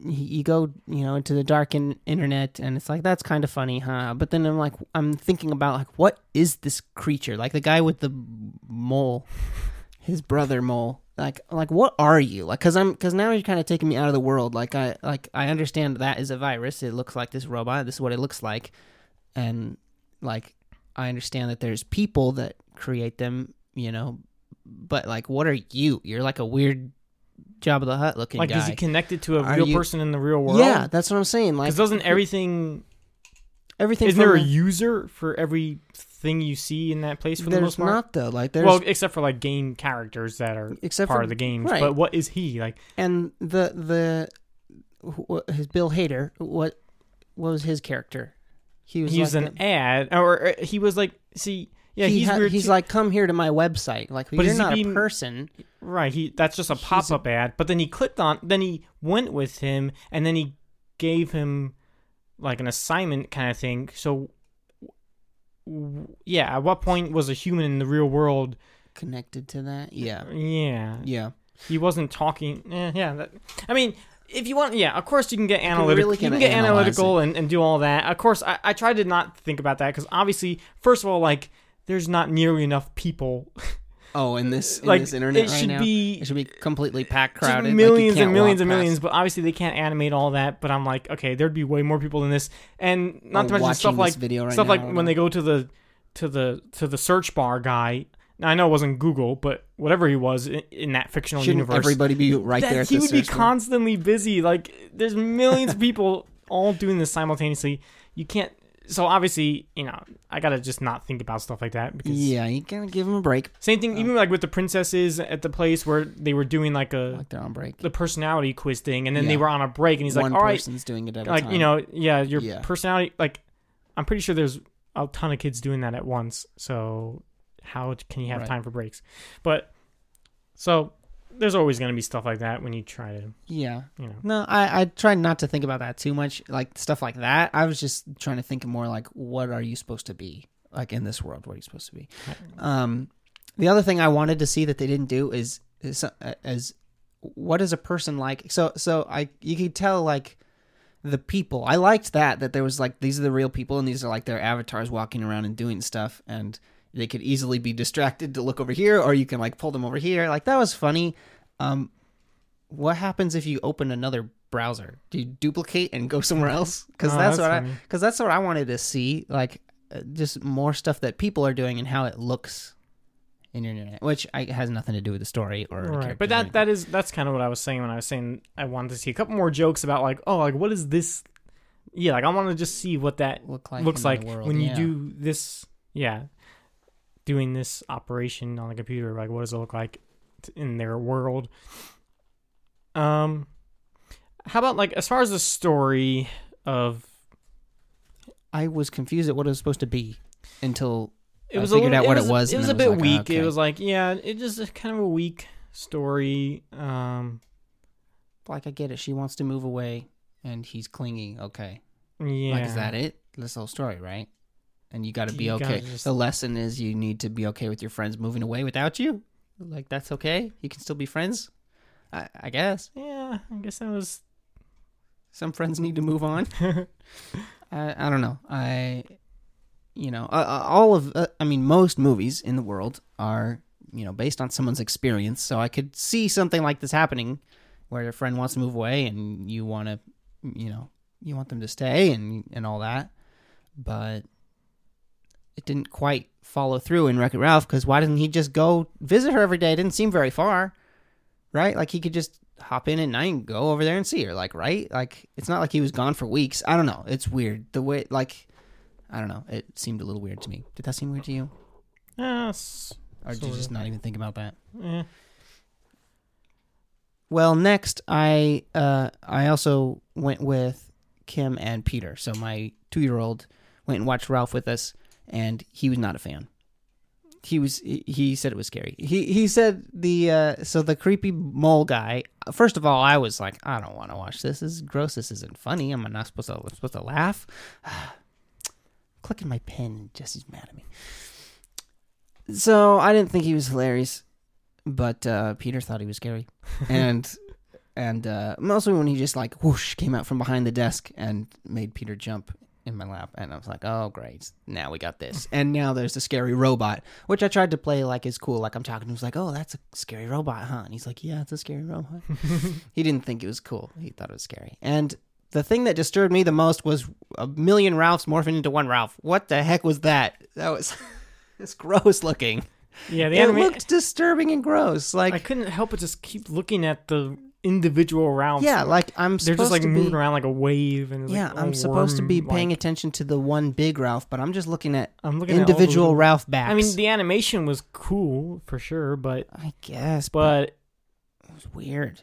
You go, you know, into the dark in, internet, and it's like that's kind of funny, huh? But then I'm like, I'm thinking about like, what is this creature? Like the guy with the mole, his brother mole. Like, like what are you? Like, cause I'm, cause now you're kind of taking me out of the world. Like, I, like I understand that is a virus. It looks like this robot. This is what it looks like, and like I understand that there's people that create them, you know, but like, what are you? You're like a weird Jabba the Hutt looking like, guy. is he connected to a Are real you- person in the real world? yeah, that's what I'm saying. Like, doesn't everything? everything? Isn't there a user for everything you see in that place for the most part? not though. Like, there's well, except for like game characters that are except part for of the games. right. But what is he like? and the the his Bill Hader. What what was his character? He was He was like an ad, or uh, he was like, see, yeah, he he's ha- weird. he's too. like, come here to my website. Like, But you're not being- a person. Right, he that's just a pop up ad. But then he clicked on, then he went with him, and then he gave him like an assignment kind of thing. So, yeah, at what point was a human in the real world? Connected to that, yeah, Yeah, yeah. he wasn't talking. Eh, yeah, that, I mean. If you want, yeah, of course you can get analytical. really you can get analytical and, and do all that. Of course, I, I tried to not think about that because obviously, first of all, like there's not nearly enough people. <laughs> Oh, in this in like this internet it right should now, be it should be completely packed, crowded, like, millions can't and millions and millions. But obviously, they can't animate all that. But I'm like, okay, there'd be way more people than this, and not Oh, to mention stuff like video right stuff now, like when they go to the to the to the search bar guy. Now I know it wasn't Google, but whatever he was in, in that fictional Shouldn't universe, everybody be right that there? At he the would be constantly busy. Like there's millions of people <laughs> all doing this simultaneously. You can't. So obviously, you know, I gotta just not think about stuff like that because Yeah, you gotta give him a break. same thing. Uh, even like with the princesses at the place where they were doing like a Like they're on break. the personality quiz thing, and then they were on a break, and he's One like, "All right, doing it at like time. you know, yeah, your Yeah. personality." Like, I'm pretty sure there's a ton of kids doing that at once. So how can you have Right. time for breaks? But so there's always going to be stuff like that when you try to, Yeah. you know. No, I I try not to think about that too much, like stuff like that. I was just trying to think more like, what are you supposed to be like in this world? What are you supposed to be? Um, the other thing I wanted to see that they didn't do is is, is what is a person like? So so I you could tell like the people. I liked that that there was like these are the real people and these are like their avatars walking around and doing stuff and they could easily be distracted to look over here or you can like pull them over here. Like that was funny. Um what happens if you open another browser? Do you duplicate and go somewhere else? Cuz Oh, that's, that's what funny. I cuz that's what I wanted to see like uh, just more stuff that people are doing and how it looks in your internet, which I, has nothing to do with the story or Right, but that that is that's kind of what I was saying when I was saying I wanted to see a couple more jokes about like oh like what is this yeah like I want to just see what that look like looks like when you do this yeah doing this operation on the computer like what does it look like in their world um how about like as far as the story of I was confused at what it was supposed to be until it I was figured a, out what it was, was, it was a bit was like, weak okay. it was like yeah it just kind of a weak story um like I get it. She wants to move away, and he's clinging. Okay, yeah like is that it? This whole story, right? And you got to be okay. just- The lesson is you need to be okay with your friends moving away without you. Like that's okay. You can still be friends. I, I guess. yeah i guess that was Some friends need to move on. <laughs> I, I don't know. I, you know, uh, uh, all of, uh, I mean, most movies in the world are, you know, based on someone's experience. So I could see something like this happening where your friend wants to move away and you want to, you know, you want them to stay and, and all that. But it didn't quite follow through in Wreck It Ralph because why didn't he just go visit her every day? It didn't seem very far, right? Like he could just hop in at night and go over there and see her, like, right? Like it's not like he was gone for weeks. I don't know. It's weird the way, like, I don't know. It seemed a little weird to me. Did that seem weird to you, Yes. or did you just not even think about that? Eh. Well, next I uh I also went with Kim and Peter. So my two year old went and watched Ralph with us, and he was not a fan. He was he- said it was scary. He he said the uh so the creepy mole guy. First of all, I was like, I don't want to watch this. This is gross. This isn't funny. I'm not supposed to I'm supposed to laugh. <sighs> Clicking my pen, and Jesse's mad at me. So I didn't think he was hilarious, but uh, Peter thought he was scary <laughs> and and uh, mostly when he just like whoosh came out from behind the desk and made Peter jump in my lap, and I was like, oh great, now we got this, and now there's the scary robot, which I tried to play like is cool, like I'm talking to him, was like, oh that's a scary robot, huh? And he's like, yeah, it's a scary robot. <laughs> he didn't think it was cool; he thought it was scary, and. The thing that disturbed me the most was a million Ralphs morphing into one Ralph. What the heck was that? That was <laughs> it's gross looking. Yeah, the it anime. looked disturbing and gross. Like I couldn't help but just keep looking at the individual Ralphs. yeah, like I'm they're supposed just like to moving be, around like a wave, and Yeah, like, I'm supposed to be paying worm-like. attention to the one big Ralph, but I'm just looking at I'm looking at the individual Ralph backs. I mean, the animation was cool for sure, but I guess, but but it was weird.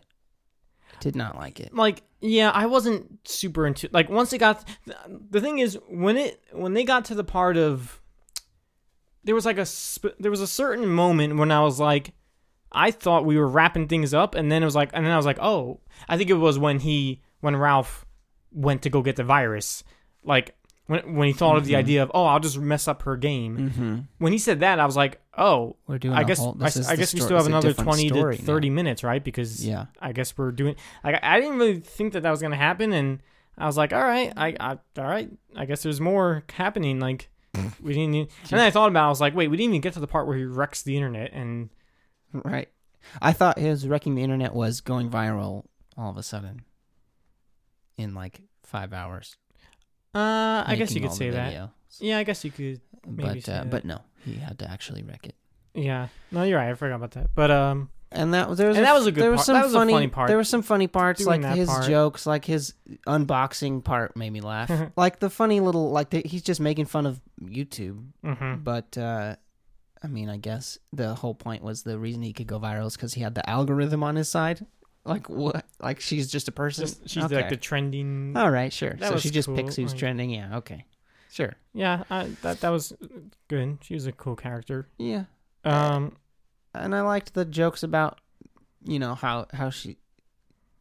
I did not like it. like yeah, I wasn't super into like once it got the thing is when it when they got to the part of there was like a sp- there was a certain moment when I was like I thought we were wrapping things up and then it was like and then I was like oh I think it was when he when Ralph went to go get the virus like when when he thought of the Mhm. idea of oh I'll just mess up her game Mm-hmm. when he said that I was like oh We're doing. I guess whole, I, I guess we still have another 20 to story now. 30 minutes right because Yeah, I guess we're doing. Like I didn't really think that that was gonna happen, and I was like, all right, I, I all right, I guess there's more happening. Like we didn't. Even, <laughs> and then I thought about, it, I was like, wait, we didn't even get to the part where he wrecks the internet, and right. I thought his wrecking the internet was going viral all of a sudden in like five hours. uh, I guess you could say that. Yeah, I guess you could. Maybe But uh, but no, he had to actually wreck it. Yeah, no, you're right. I forgot about that. But um, And that there was And a, that was a good there part. Was some That was funny, funny part. There were some funny parts, Doing like his part. jokes, like his unboxing part made me laugh. <laughs> like the funny little, like the, he's just making fun of YouTube. mhm. But uh, I mean, I guess the whole point was the reason he could go viral is because he had the algorithm on his side. Like what? Like she's just a person. Just, she's okay. like the trending. All right, sure. That so she just cool, picks who's like- trending. Yeah. Okay. Sure. Yeah, I, that that was good. She was a cool character. Yeah. Um, and I liked the jokes about, you know, how how she,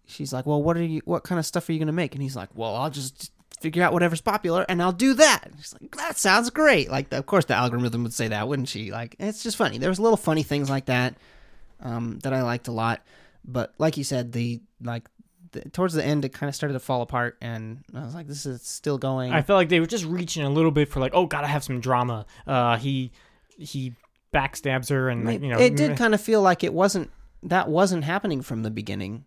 she's like, well, what are you, what kind of stuff are you gonna make? And he's like, well, I'll just figure out whatever's popular and I'll do that. And she's like, that sounds great. Like, of course, the algorithm would say that, wouldn't she? Like, it's just funny. There was little funny things like that, um, that I liked a lot. But like you said, the like. The, towards the end, it kind of started to fall apart, and I was like, "This is still going." I felt like they were just reaching a little bit for like, oh, gotta have some drama. Uh, he he backstabs her, and It, you know, it did kind of feel like it wasn't that wasn't happening from the beginning.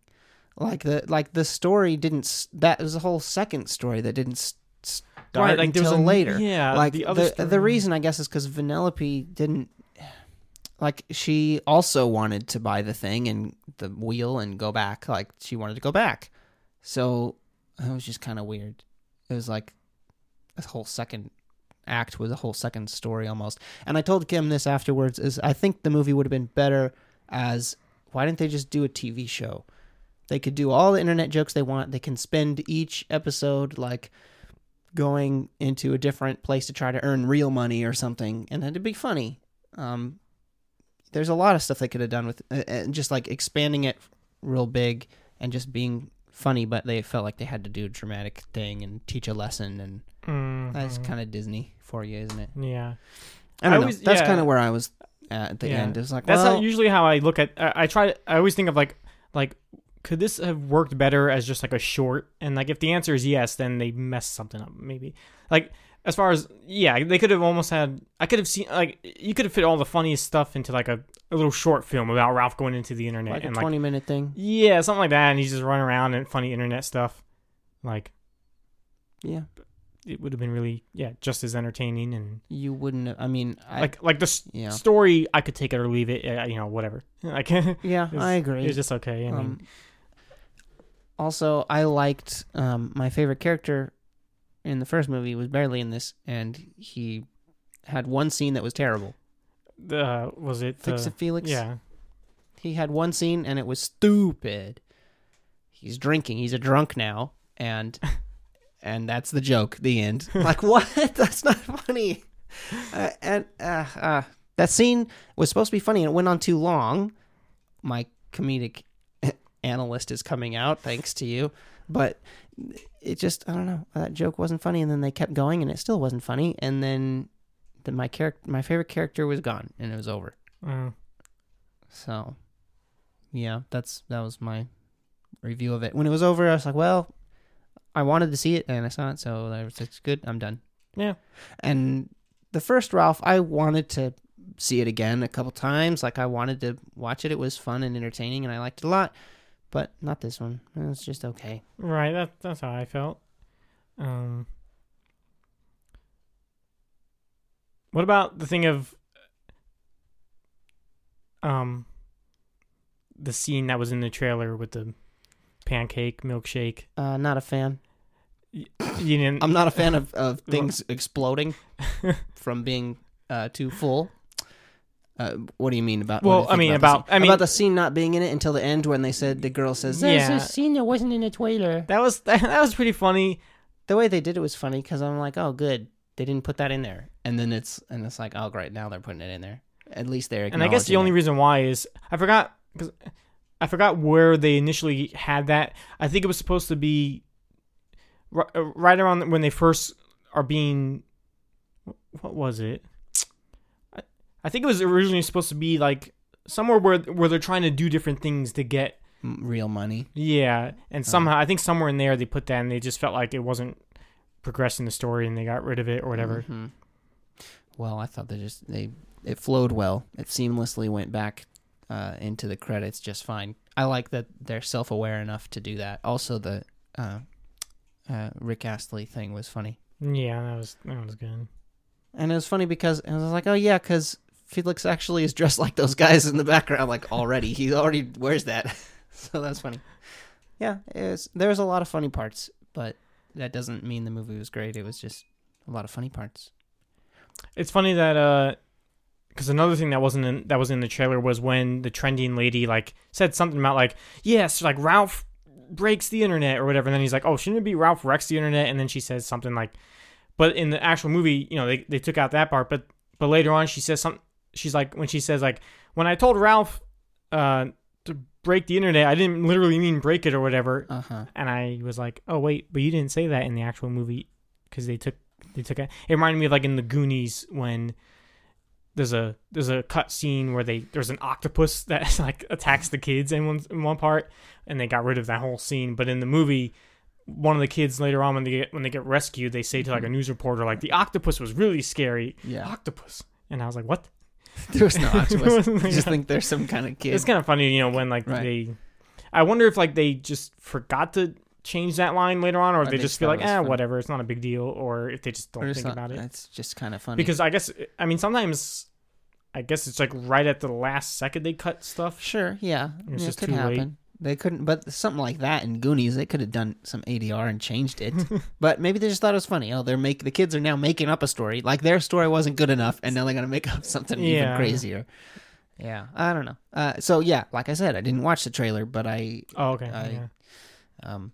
Like the like the story didn't that was a whole second story that didn't start right, like until a, later. Yeah, like the the the, reason I guess is because Vanellope didn't like she also wanted to buy the thing and the wheel and go back. Like she wanted to go back, so it was just kind of weird. It was like a whole second act was a whole second story almost. And I told Kim this afterwards: is I think the movie would have been better as why didn't they just do a TV show? They could do all the internet jokes they want. They can spend each episode like going into a different place to try to earn real money or something, and it'd be funny. Um, there's a lot of stuff they could have done with uh, uh, just like expanding it real big and just being funny, but they felt like they had to do a dramatic thing and teach a lesson, and Mhm. that's kind of Disney for you, isn't it? yeah. I don't I know. always- That's yeah. kind of where I was at, the Yeah. end. It's like, That's well, not usually how I look at. I, I try. To, I always think of like like could this have worked better as just like a short? And like if the answer is yes, then they messed something up maybe. Like as far as yeah, they could have almost had. I could have seen like you could have fit all the funniest stuff into like a, a little short film about Ralph going into the internet like a and like twenty minute thing. yeah, something like that, and he's just running around and funny internet stuff. Like Yeah, it would have been really yeah, just as entertaining and you wouldn't. Have, I mean, I, like like the yeah, story. I could take it or leave it. You know, whatever. <laughs> Like it yeah, <laughs> was- I agree. was just okay. I mean, Um, also, I liked um, my favorite character in the first movie was barely in this, and he had one scene that was terrible. uh, was it Fix uh, it, Felix. Yeah, he had one scene and it was stupid. He's drinking. He's a drunk now, and <laughs> and that's the joke. The end. Like what? <laughs> That's not funny. Uh, and uh, uh, that scene was supposed to be funny, and it went on too long. My comedic analyst is coming out, thanks to you. But it just, I don't know. That joke wasn't funny, and then they kept going, and it still wasn't funny. And then, then my character, my favorite character, was gone, and it was over. uh, So, yeah, that's that was my review of it. When it was over, I was like, well, I wanted to see it, and I saw it, so that was it's good. I'm done. yeah. And the first Ralph, I wanted to see it again a couple times. Like I wanted to watch it. It was fun and entertaining, and I liked it a lot. But not this one. It was just okay. Right. That that's how I felt. Um. What about the thing of um the scene that was in the trailer with the pancake milkshake? Uh, not a fan. You didn't. I'm not a fan of, of <laughs> things exploding <laughs> from being uh, too full. Uh, what do you mean about? Well, I mean, the about- I mean- about the scene not being in it until the end when they said the girl says, "There's Yeah. a scene that wasn't in the trailer." that was <laughs> that was pretty funny. The way they did it was funny because I'm like, "Oh, good, they didn't put that in there." And then it's and it's like, "Oh, great, now they're putting it in there." At least they're. And I guess the only acknowledging reason why is I forgot because I forgot where they initially had that. I think it was supposed to be uh, right around when they first are being. What was it? I- think it was originally supposed to be like somewhere where where they're trying to do different things to get real money. yeah, and somehow I think somewhere in there they put that and they just felt like it wasn't progressing the story and they got rid of it or whatever. Mhm. Well, I thought they just they it flowed well. It seamlessly went back uh, into the credits just fine. I like that they're self aware enough to do that. Also, the uh, uh, Rick Astley thing was funny, Yeah, that was that was good. and it was funny because I was like, oh yeah, because Felix actually is dressed like those guys in the background, like already. He already wears that, <laughs> so that's funny. Yeah, was, a lot of funny parts, but that doesn't mean the movie was great. It was just a lot of funny parts. It's funny that uh because another thing that wasn't in, that was in the trailer was when the trending lady like said something about like yes like Ralph breaks the internet or whatever and then he's like oh shouldn't it be Ralph wrecks the internet and then she says something like but in the actual movie you know they, they took out that part but but later on she says something she's like when she says like when I told Ralph uh to break the internet I didn't literally mean break it or whatever Uh huh. and I was like, "Oh wait, but you didn't say that in the actual movie because they took they took it." It reminded me of like in the Goonies when there's a there's a cut scene where they there's an octopus <laughs> that like attacks the kids in one in one part, and they got rid of that whole scene. But in the movie, one of the kids later on when they get when they get rescued, they say to like a news reporter like the octopus was really scary. Yeah. Octopus, and I was like, "What?" <laughs> There was no octopus. I Yeah. just think there's some kind of kid. It's kind of funny, you know, when like Right. they. I wonder if like they just forgot to change that line later on, or, Or they they just feel like, eh, funny. whatever, it's not a big deal, or if they just don't think not- about it. It's just kind of funny. Because I guess, I mean, sometimes, I guess it's like right at the last second they cut stuff. sure, yeah, It's yeah, just it could too late. They couldn't, but something like that in Goonies, they could have done some ADR and changed it. <laughs> but maybe they just thought it was funny. Oh, they're make the kids are now making up a story. Like their story wasn't good enough, and now they're gonna make up something even Yeah. crazier. Yeah, I don't know. Uh, so yeah, like I said, I didn't watch the trailer, but I Oh, okay. I- yeah. um,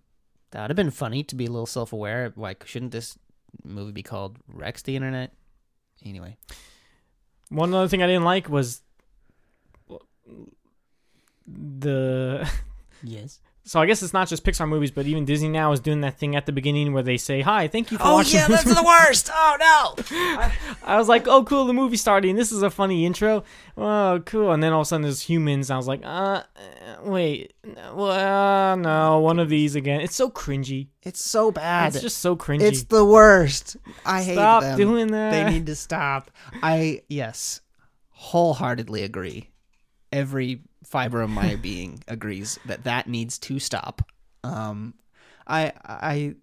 that would have been funny to be a little self aware. Like, shouldn't this movie be called Wrecks the Internet? Anyway, One other thing I didn't like was the yes. so I guess it's not just Pixar movies, but even Disney now is doing that thing at the beginning where they say, "Hi, thank you for Oh watching." Oh yeah, that's the worst. Oh no. <laughs> I was like, "Oh, cool, the movie's starting. This is a funny intro. Oh, cool." And then all of a sudden, there's humans. And I was like, "Uh, uh, wait, well, uh, no, one of these again." It's so cringy. It's so bad. It's just so cringy. It's the worst. I hate Stop them. doing that. They need to stop. I yes, wholeheartedly agree. Every fiber of my being <laughs> agrees that that needs to stop. Um, I I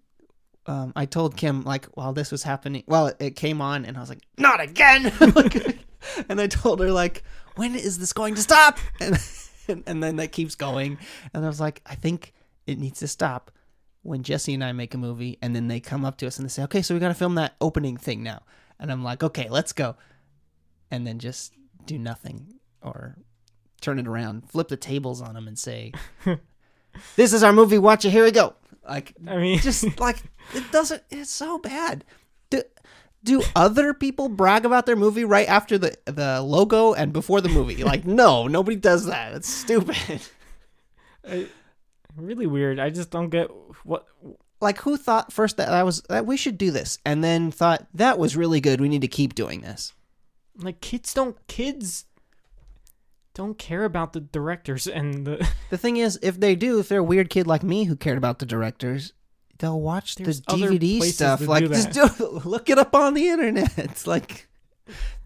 um I told Kim like while this was happening, well it came on and I was like, not again. <laughs> and I told her like, when is this going to stop? <laughs> And and, and then that keeps going, and I was like, I think it needs to stop when Jesse and I make a movie and then they come up to us and they say, okay, so we got to film that opening thing now. And I'm like, okay, let's go. And then just do nothing or turn it around, flip the tables on them and say, <laughs> this is our movie. Watch it. Here we go. Like, I mean, just <laughs> like, it doesn't, it's so bad. Do, do other people brag about their movie right after the, the logo and before the movie? <laughs> Like, no, nobody does that. It's stupid. I, really weird. I just don't get what. like who thought first that that was that we should do this and then thought that was really good we need to keep doing this Like kids don't kids don't care about the directors and the. <laughs> the thing is if they do if they're a weird kid like me who cared about the directors they'll watch There's the dvd stuff like do just <laughs> do look it up on the internet it's <laughs> like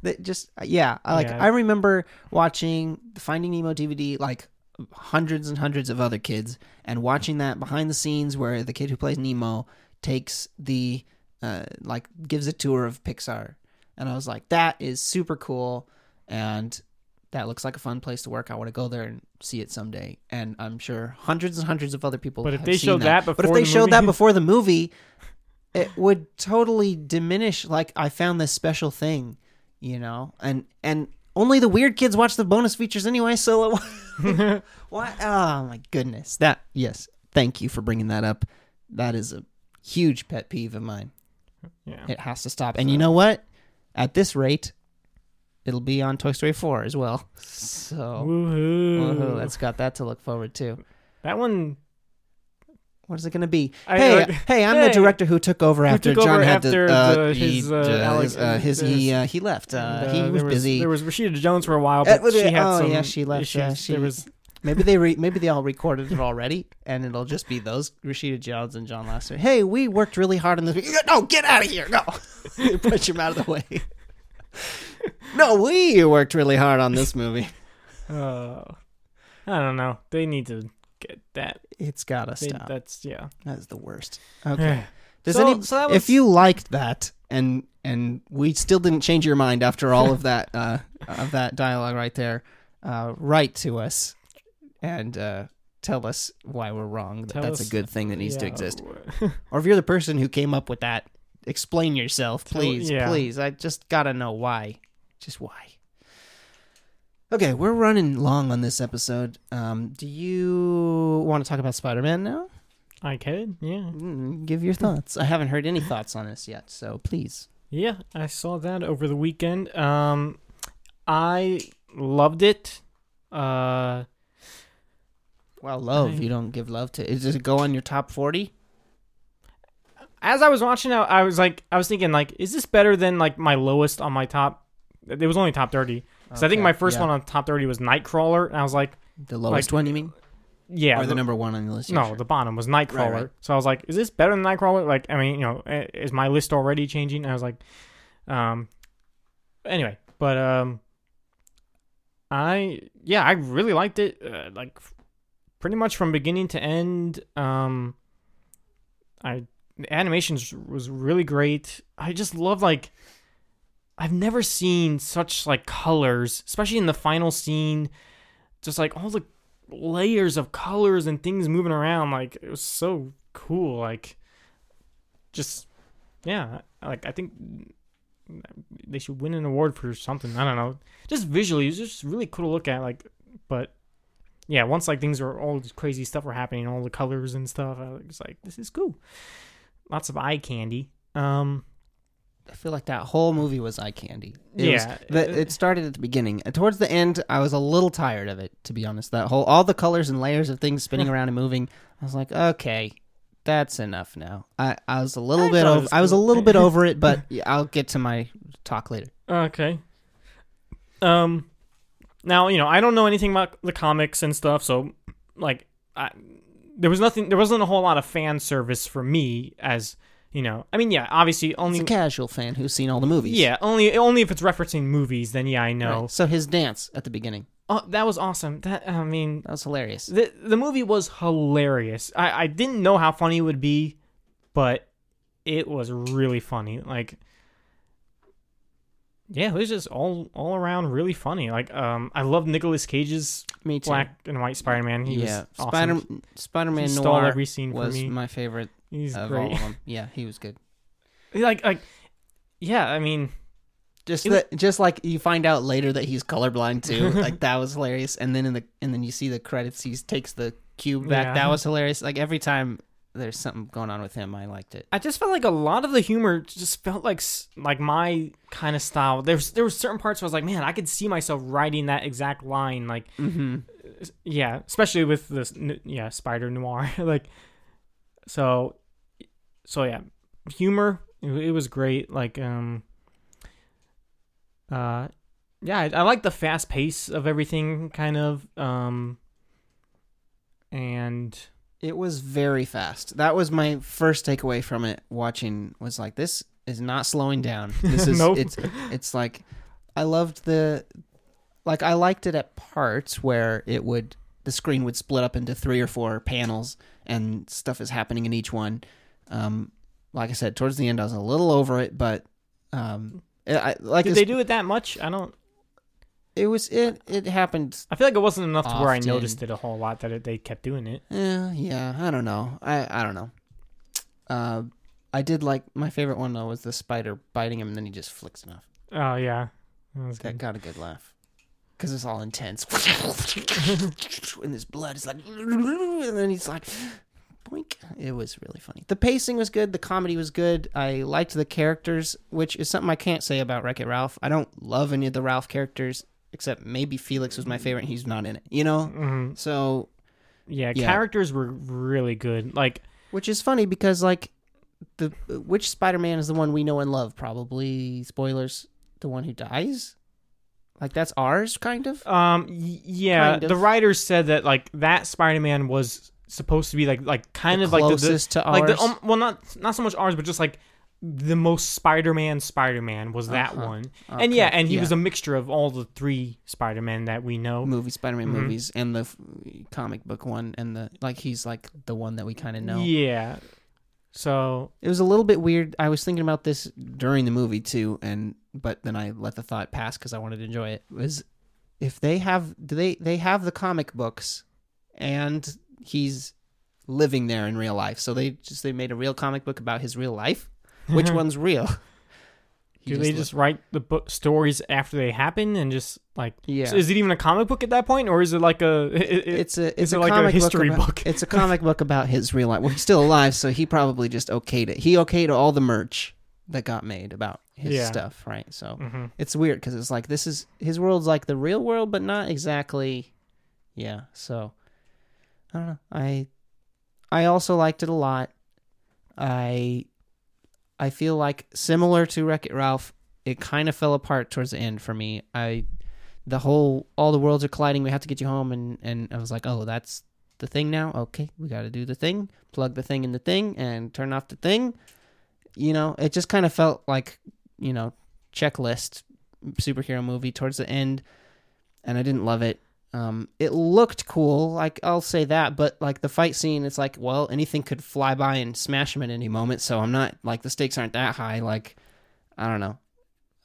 that just yeah I like Yeah. i remember watching the finding nemo dvd like hundreds and hundreds of other kids and watching that behind the scenes where the kid who plays nemo takes the uh like gives a tour of pixar and i was like that is super cool and that looks like a fun place to work i want to go there and see it someday. And i'm sure hundreds and hundreds of other people But if they seen showed that. but if before they the showed that movie- before the movie it would totally diminish like i found this special thing you know? And and only the weird kids watch the bonus features anyway so <laughs> <laughs> why oh my goodness. That yes thank you for bringing that up. That is a huge pet peeve of mine. Yeah. it has to stop. And you know what? At this rate it'll be on toy story 4 as well so Woohoo! woohoo, that's got that to look forward to that one. what is it going to be? I- hey, I- hey, I'm the director who took over after took John over had after to, uh, the- he, his, uh, uh, Alex- uh, his he uh, he left. Uh, and, he uh, was busy. There was Rashida Jones for a while, Uh, but was she had oh, some yeah, she left, yeah, issues. she- there was maybe they re- maybe they all recorded it already, and it'll just be those Rashida Jones and John Lasseter. Hey, we worked really hard on this. No, get out of here! No, <laughs> push him out of the way. No, we worked really hard on this movie. uh, <laughs> I don't know. They need to get that. It's gotta They, stop. that's yeah. That's the worst. Okay. <sighs> Does So- any, so that was- if you liked that and and we still didn't change your mind after all of <laughs> that uh, of that dialogue right there, uh, write to us and uh, tell us why we're wrong. That Tell that's us- a good thing that needs to Yeah. exist. <laughs> Or if you're the person who came up with that, explain yourself, please, yeah. please. I just gotta know why. Just why. Okay, we're running long on this episode. Um, do you want to talk about Spider-Man now? I could, yeah, Mm, give your thoughts. I haven't heard any thoughts on this yet, so please. yeah. I saw that over the weekend. Um, I loved it. Uh, Well, love. I- You don't give love to. Does it go on your top forty? as I was watching, I, I was like, I was thinking, like, is this better than like my lowest on my top? It was only top thirty. So I think Okay, my first yeah. one on top thirty was Nightcrawler, and I was like, The lowest like- one, you mean? yeah, or the the- number one on the list? Yeah, No, sure. the bottom was Nightcrawler. Right, right. So I was like, is this better than Nightcrawler? Like, I mean, you know, i- is my list already changing? I was like, um, anyway, but um, I yeah, I really liked it. Uh, like, f- pretty much from beginning to end. Um, I the animations was really great. I just love like. I've never seen such like colors, especially in the final scene. Just like all the layers of colors and things moving around like it was so cool like just yeah like i think they should win an award for something i don't know just visually it was just really cool to look at like but yeah once like things are all crazy stuff were happening all the colors and stuff i was like this is cool lots of eye candy um I feel like that whole movie was eye candy. It was- Yeah. the, it started at the beginning. Towards the end, I was a little tired of it, to be honest. That whole all the colors and layers of things spinning <laughs> around and moving. I was like, okay, that's enough now. I, I was a little I bit over. was I was a little bit <laughs> over it, but I'll get to my talk later. Okay. Um, now you know I don't know anything about the comics and stuff, so like, I, there was nothing. There wasn't a whole lot of fan service for me, as you know. I mean, yeah, obviously only. He's a casual fan who's seen all the movies. Yeah, only only if it's referencing movies, then yeah, I know. Right. So his dance at the beginning Oh, that was awesome. That I mean, that was hilarious. the the movie was hilarious. I I didn't know how funny it would be, but it was really funny. Like, yeah, it was just all all around really funny. Like, um, I love Nicolas Cage's Me too. black and white Spider Man. He yeah, was awesome. Spider Spider Man stole Noir every scene for was me. my favorite He's of all great. of them. <laughs> Yeah, he was good. like like, yeah. I mean, Just that, just like you find out later that he's colorblind too. <laughs> like that was hilarious. And then in the and then you see the credits, he takes the cube back. Yeah. That was hilarious. Like every time there's something going on with him, I liked it. I just felt like a lot of the humor just felt like like my kind of style. There's there were certain parts where I was like, man, I could see myself writing that exact line. Like, Mm-hmm. yeah, especially with this, yeah, Spider Noir. <laughs> like, so, so yeah, humor. It, it was great. Like, um, uh, yeah, I, I like the fast pace of everything, kind of. Um, and It was very fast. That was my first takeaway from it. Watching was like this is not slowing down. <laughs> This is Nope. it's it's like I loved the like I liked it at parts where it would the screen would split up into three or four panels and stuff is happening in each one. Um, like I said, towards the end I was a little over it, but um, I, like did they do it that much? I don't. it was it it happened I feel like it wasn't enough to where I noticed it a whole lot that it, they kept doing it. Yeah, yeah, I don't know. I I don't know. Uh, I did like my favorite one though was the spider biting him and then he just flicks it off. Oh yeah, That That got a good laugh because it's all intense. <laughs> and his blood is like, and then he's like, boink. It was really funny. The pacing was good. The comedy was good. I liked the characters, which is something I can't say about Wreck It Ralph. I don't love any of the Ralph characters except maybe Felix was my favorite. and He's not in it, you know. Mhm. So Yeah, Yeah. characters were really good. Like Which is funny because like the which Spider-Man is the one we know and love? Probably spoilers, the one who dies. Like that's ours, kind of. Um. y- Yeah. Kind of. The writers said that like that Spider-Man was supposed to be like like kind The of like the, closest to like the ours. um, well not not so much ours but just like the most Spider-Man Spider-Man was that Uh-huh. one. Okay, And yeah, and he yeah. was a mixture of all the three Spider-Man that we know. movie Spider-Man Mhm. movies and the f- comic book one and the like. He's like the one that we kind of know. Yeah. So It was a little bit weird. I was thinking about this during the movie too, and but then I let the thought pass because I wanted to enjoy it. Was if they have do they they have the comic books, and he's living there in real life. So they just they made a real comic book about his real life. <laughs> Which one's real? <laughs> Do they li- just write the book stories after they happen and just like yeah? So is it even a comic book at that point, or is it like a? <laughs> It, it- it's a it's a it like a comic history book, about- book? it's a comic book about his real life. Well, he's still alive, so he probably just okayed it. He okayed all the merch that got made about his Yeah. stuff, right? So Mhm. it's weird because it's like this is his world's like the real world, but not exactly. Yeah, so I don't know. I I also liked it a lot. I I feel like similar to Wreck It Ralph, it kind of fell apart towards the end for me. I the whole all the worlds are colliding. We have to get you home, and and I was like, oh, that's the thing now. Okay, we got to do the thing. Plug the thing in the thing and turn off the thing. You know, it just kind of felt like you know checklist superhero movie towards the end, and I didn't love it. Um, it looked cool, like I'll say that, but like the fight scene, it's like, well, anything could fly by and smash him at any moment. So I'm not like the stakes aren't that high. Like, I don't know,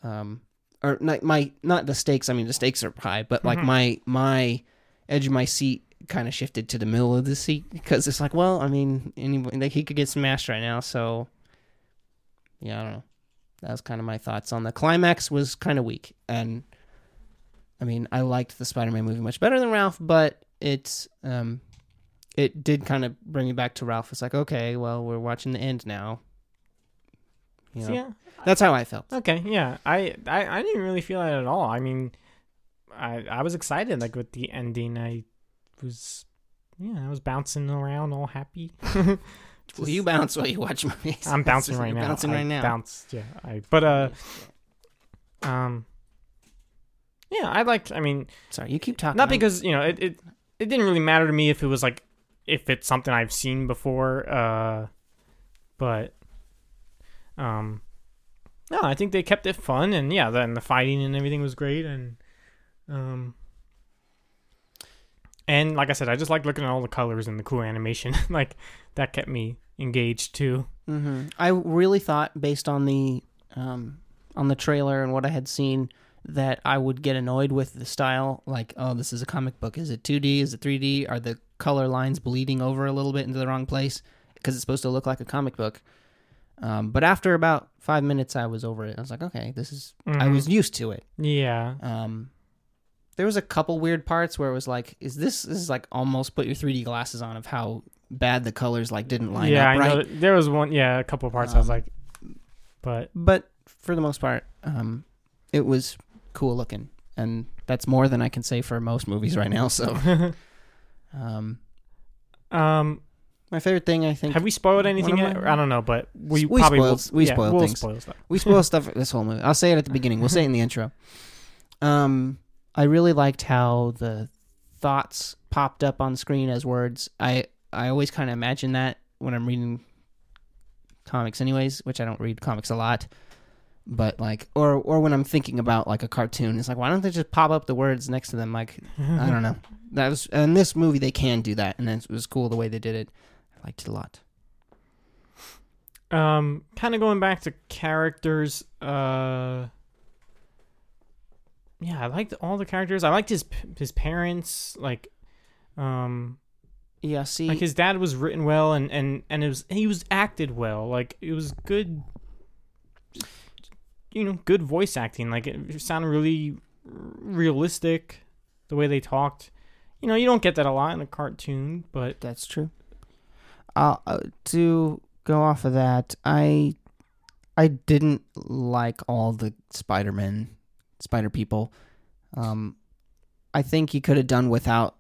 um, or not my not the stakes. I mean, the stakes are high, but like Mhm. my my edge of my seat kind of shifted to the middle of the seat because it's like, well, I mean, anybody like he could get smashed right now. So yeah, I don't know. That was kind of my thoughts on the climax. Was kind of weak, and I mean, I liked the Spider-Man movie much better than Ralph, but it's um, it did kind of bring me back to Ralph. It's like, okay, well, we're watching the end now. You know, Yeah. that's how I felt. Okay. Yeah. I, I I didn't really feel that at all. I mean, I I was excited like with the ending. I was, yeah, I was bouncing around all happy. <laughs> Well, you bounce while you watch <laughs> movies. I'm bouncing right now. Bouncing I right now. Bounced, yeah. I, but uh, um, yeah, I liked. I mean, Sorry, you keep talking. not because you know it, it. It didn't really matter to me if it was like if it's something I've seen before. Uh, but um, no, I think they kept it fun and yeah, then the fighting and everything was great and um. And like I said, I just like looking at all the colors and the cool animation. <laughs> like that kept me engaged too. hmm I really thought, based on the um, on the trailer and what I had seen, that I would get annoyed with the style. Like, oh, this is a comic book. Is it 2D? Is it 3D? Are the color lines bleeding over a little bit into the wrong place? Because it's supposed to look like a comic book. Um, but after about five minutes, I was over it. I was like, okay, this is. I Mhm. was used to it. Yeah. Um, there was a couple weird parts where it was like, is this, this is like almost put your 3D glasses on of how bad the colors like didn't line yeah, up I right. know. There was one, yeah, a couple parts I was Um, like, but but for the most part, um, it was cool looking, and that's more than I can say for most movies right now. So, <laughs> um, um, my favorite thing, I think, have we spoiled anything yet? I don't know, but we, We probably spoiled- will. we yeah, spoiled we'll things. Spoil stuff. we spoil <laughs> stuff this whole movie. I'll say it at the beginning. We'll say it in the <laughs> intro. Um, I really liked how the thoughts popped up on screen as words. I I always kind of imagine that when I'm reading comics, anyways, which I don't read comics a lot. But like, or or when I'm thinking about like a cartoon, it's like, why don't they just pop up the words next to them? Like, I don't <laughs> know. That was in this movie they can do that, and it was cool the way they did it. I liked it a lot. Um, kind of going back to characters. Uh, yeah, I liked all the characters. I liked his his parents. Like, um, Yeah, see, like his dad was written well, and and and it was he was acted well. Like it was good. You know, good voice acting. Like it sounded really realistic. The way they talked. You know, you don't get that a lot in a cartoon, but That's true. Uh, uh, to go off of that, I I didn't like all the Spider-Man, Spider people. Um, I think you could have done without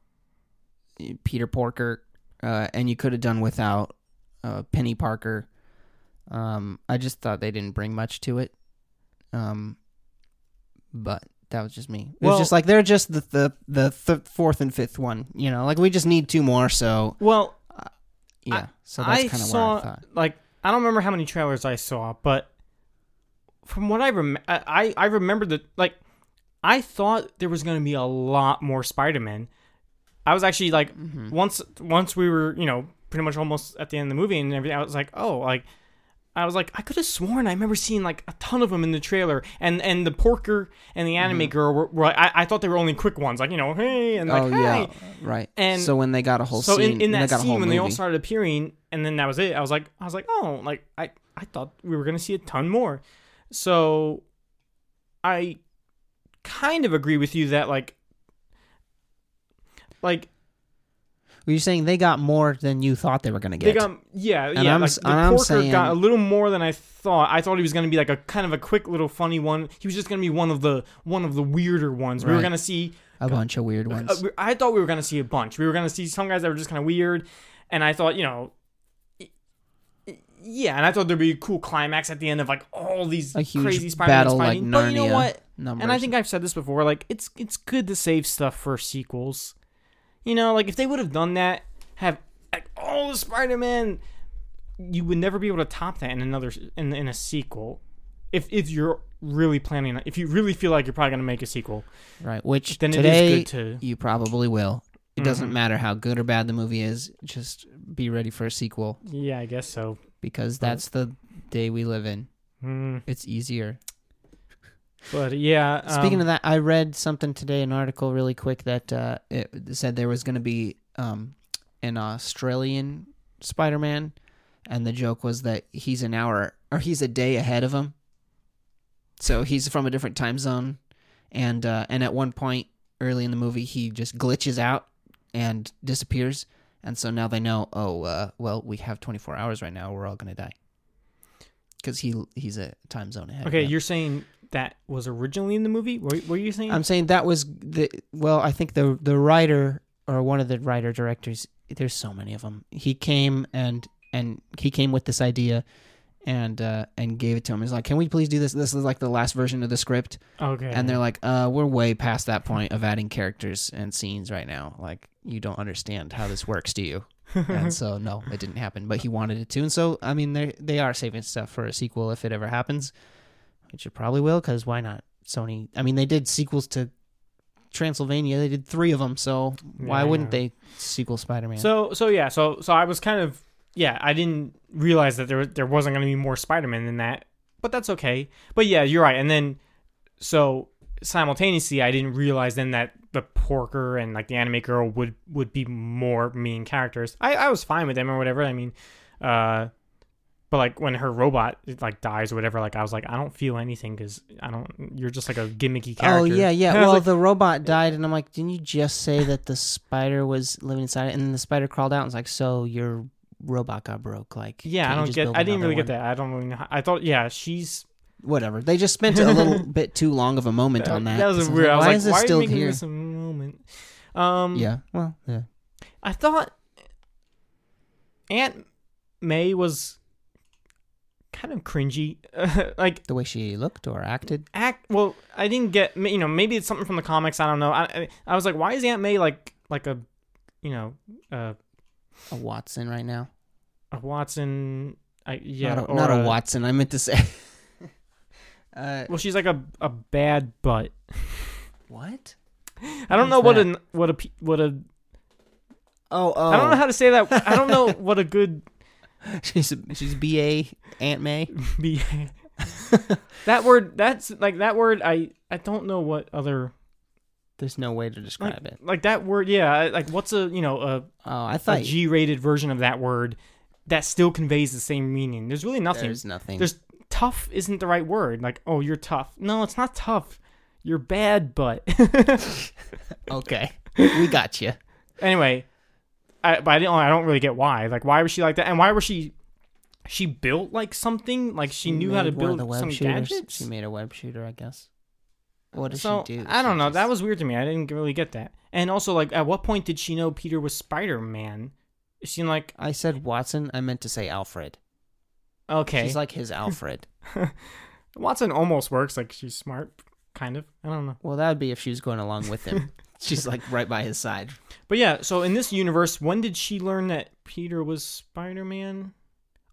uh, Peter Porker, uh, and you could have done without uh, Peni Parker. Um, I just thought they didn't bring much to it. Um, but that was just me. It Well- was just like they're just the the the th- fourth and fifth one. You know, like we just need two more. So well, yeah, so that's kind of where I thought. like I don't remember how many trailers I saw, but from what I rem- I I I remember that like I thought there was going to be a lot more Spider-Man. I was actually like Mm-hmm. once once we were, you know, pretty much almost at the end of the movie and everything I was like, "Oh, like I was like, I could have sworn I remember seeing like a ton of them in the trailer, and and the Porker and the anime Mm-hmm. girl were, were I, I thought they were only quick ones, like you know, hey, and like oh hey, yeah, right. And so when they got a whole so scene, in, in that they got a scene whole when movie, they all started appearing and then that was it i was like i was like oh like i i thought we were gonna see a ton more so i kind of agree with you that like like were you saying they got more than you thought they were going to get. they got yeah And yeah I'm like the I'm porker saying- got a little more than i thought i thought he was gonna be like a kind of a quick little funny one he was just gonna be one of the one of the weirder ones we were gonna see a bunch of weird ones. Uh, I thought we were gonna see a bunch. We were gonna see some guys that were just kind of weird, and I thought, you know, yeah, and I thought there'd be a cool climax at the end of like all these a huge crazy Spider-Man battle like fighting. Narnia but you know what? numbers. And I think I've said this before. Like, it's it's good to save stuff for sequels. You know, like if they would have done that, have like all the Spider-Man, you would never be able to top that in another in in a sequel. If if you're really planning, if you really feel like you're probably gonna make a sequel, right, which then today it is good to you probably will. It doesn't Mhm. matter how good or bad the movie is. Just be ready for a sequel Yeah, I guess so. because that's the day we live in. Mm, It's easier. But yeah, Speaking um, of that, I read something today, an article really quick that uh, it said there was going to be um, an Australian Spider-Man, and the joke was that he's an hour or he's a day ahead of him. So he's from a different time zone, and uh, and at one point early in the movie, he just glitches out and disappears, and so now they know. Oh, uh, well, we have 24 hours right now. We're all going to die because he he's a time zone ahead. of okay, you're saying that was originally in the movie. What what were you saying? I'm saying that was the well. I think the the writer or one of the writer directors there's so many of them. He came and and he came with this idea and uh and gave it to him. He's like, "Can we please do this? This is like the last version of the script." Okay. And they're like, "Uh, we're way past that point of adding characters and scenes right now. Like, you don't understand how this works, do you?" and <laughs> so no, it didn't happen, but he wanted it to. And so, I mean, they they are saving stuff for a sequel if it ever happens, which it probably will cuz why not? Sony. I mean, they did sequels to Transylvania. They did 3 of them, so why Yeah. wouldn't they sequel Spider-Man? So so yeah, so so I was kind of yeah, I didn't realize that there there wasn't going to be more Spider-Man than that, but that's okay. But yeah, you're right. And then so simultaneously, I didn't realize then that the Porker and like the anime girl would would be more main characters. I I was fine with them or whatever. I mean, uh. But like when her robot like dies or whatever, like I was like, I don't feel anything because I don't. You're just like a gimmicky character. Oh yeah, yeah. And <laughs> I was Well, like, the robot died, and I'm like, didn't you just say that the spider was living inside it? And then the spider crawled out, and was like, so your robot got broke? Like, yeah, I don't get. I didn't really get that. I don't really. Know how, I thought, yeah, she's Whatever. They just spent a little <laughs> bit too long of a moment on that. That was So weird. I was why like, is this why still here? this a moment? Um, Yeah. Well, yeah. I thought Aunt May was kind of cringy. <laughs> like The way she looked or acted. act. Well, I didn't get. You know, maybe it's something from the comics. I don't know. I I, was like, why is Aunt May like like a, you know, uh, A Watson right now. a Watson? I, yeah, not a, not a Watson. I meant to say. <laughs> uh, Well, she's like a a bad butt. what? I don't know what that? a what a what a Oh, oh. I don't know how to say that. I don't know <laughs> what a good <laughs> she's she's B A Aunt May. <laughs> BA. that word. That's like that word. I I don't know what other There's no way to like, describe it. like that word. Yeah, like what's a you know a, Oh, I a thought G-rated version of that word that still conveys the same meaning. There's really nothing. there's nothing. There's tough isn't the right word. Like oh you're tough. No, it's not tough. You're bad, but <laughs> okay. we got you. anyway. I but I don't I don't really get why. Like why was she like that? And why was she? She built like something. Like she, knew how to made one of build some shooters. gadgets. She made a web shooter, I guess. What does so she do? I don't She know. just- That was weird to me. I didn't really get that. And also, like, at what point did she know Peter was Spider Man? Is she like I said Watson. I meant to say Alfred. okay? She's like his Alfred. <laughs> <laughs> Watson almost works. Like she's smart, kind of. I don't know. well, that would be if she was going along with him. <laughs> <laughs> She's like right by his side. But yeah. So in this universe, when did she learn that Peter was Spider Man?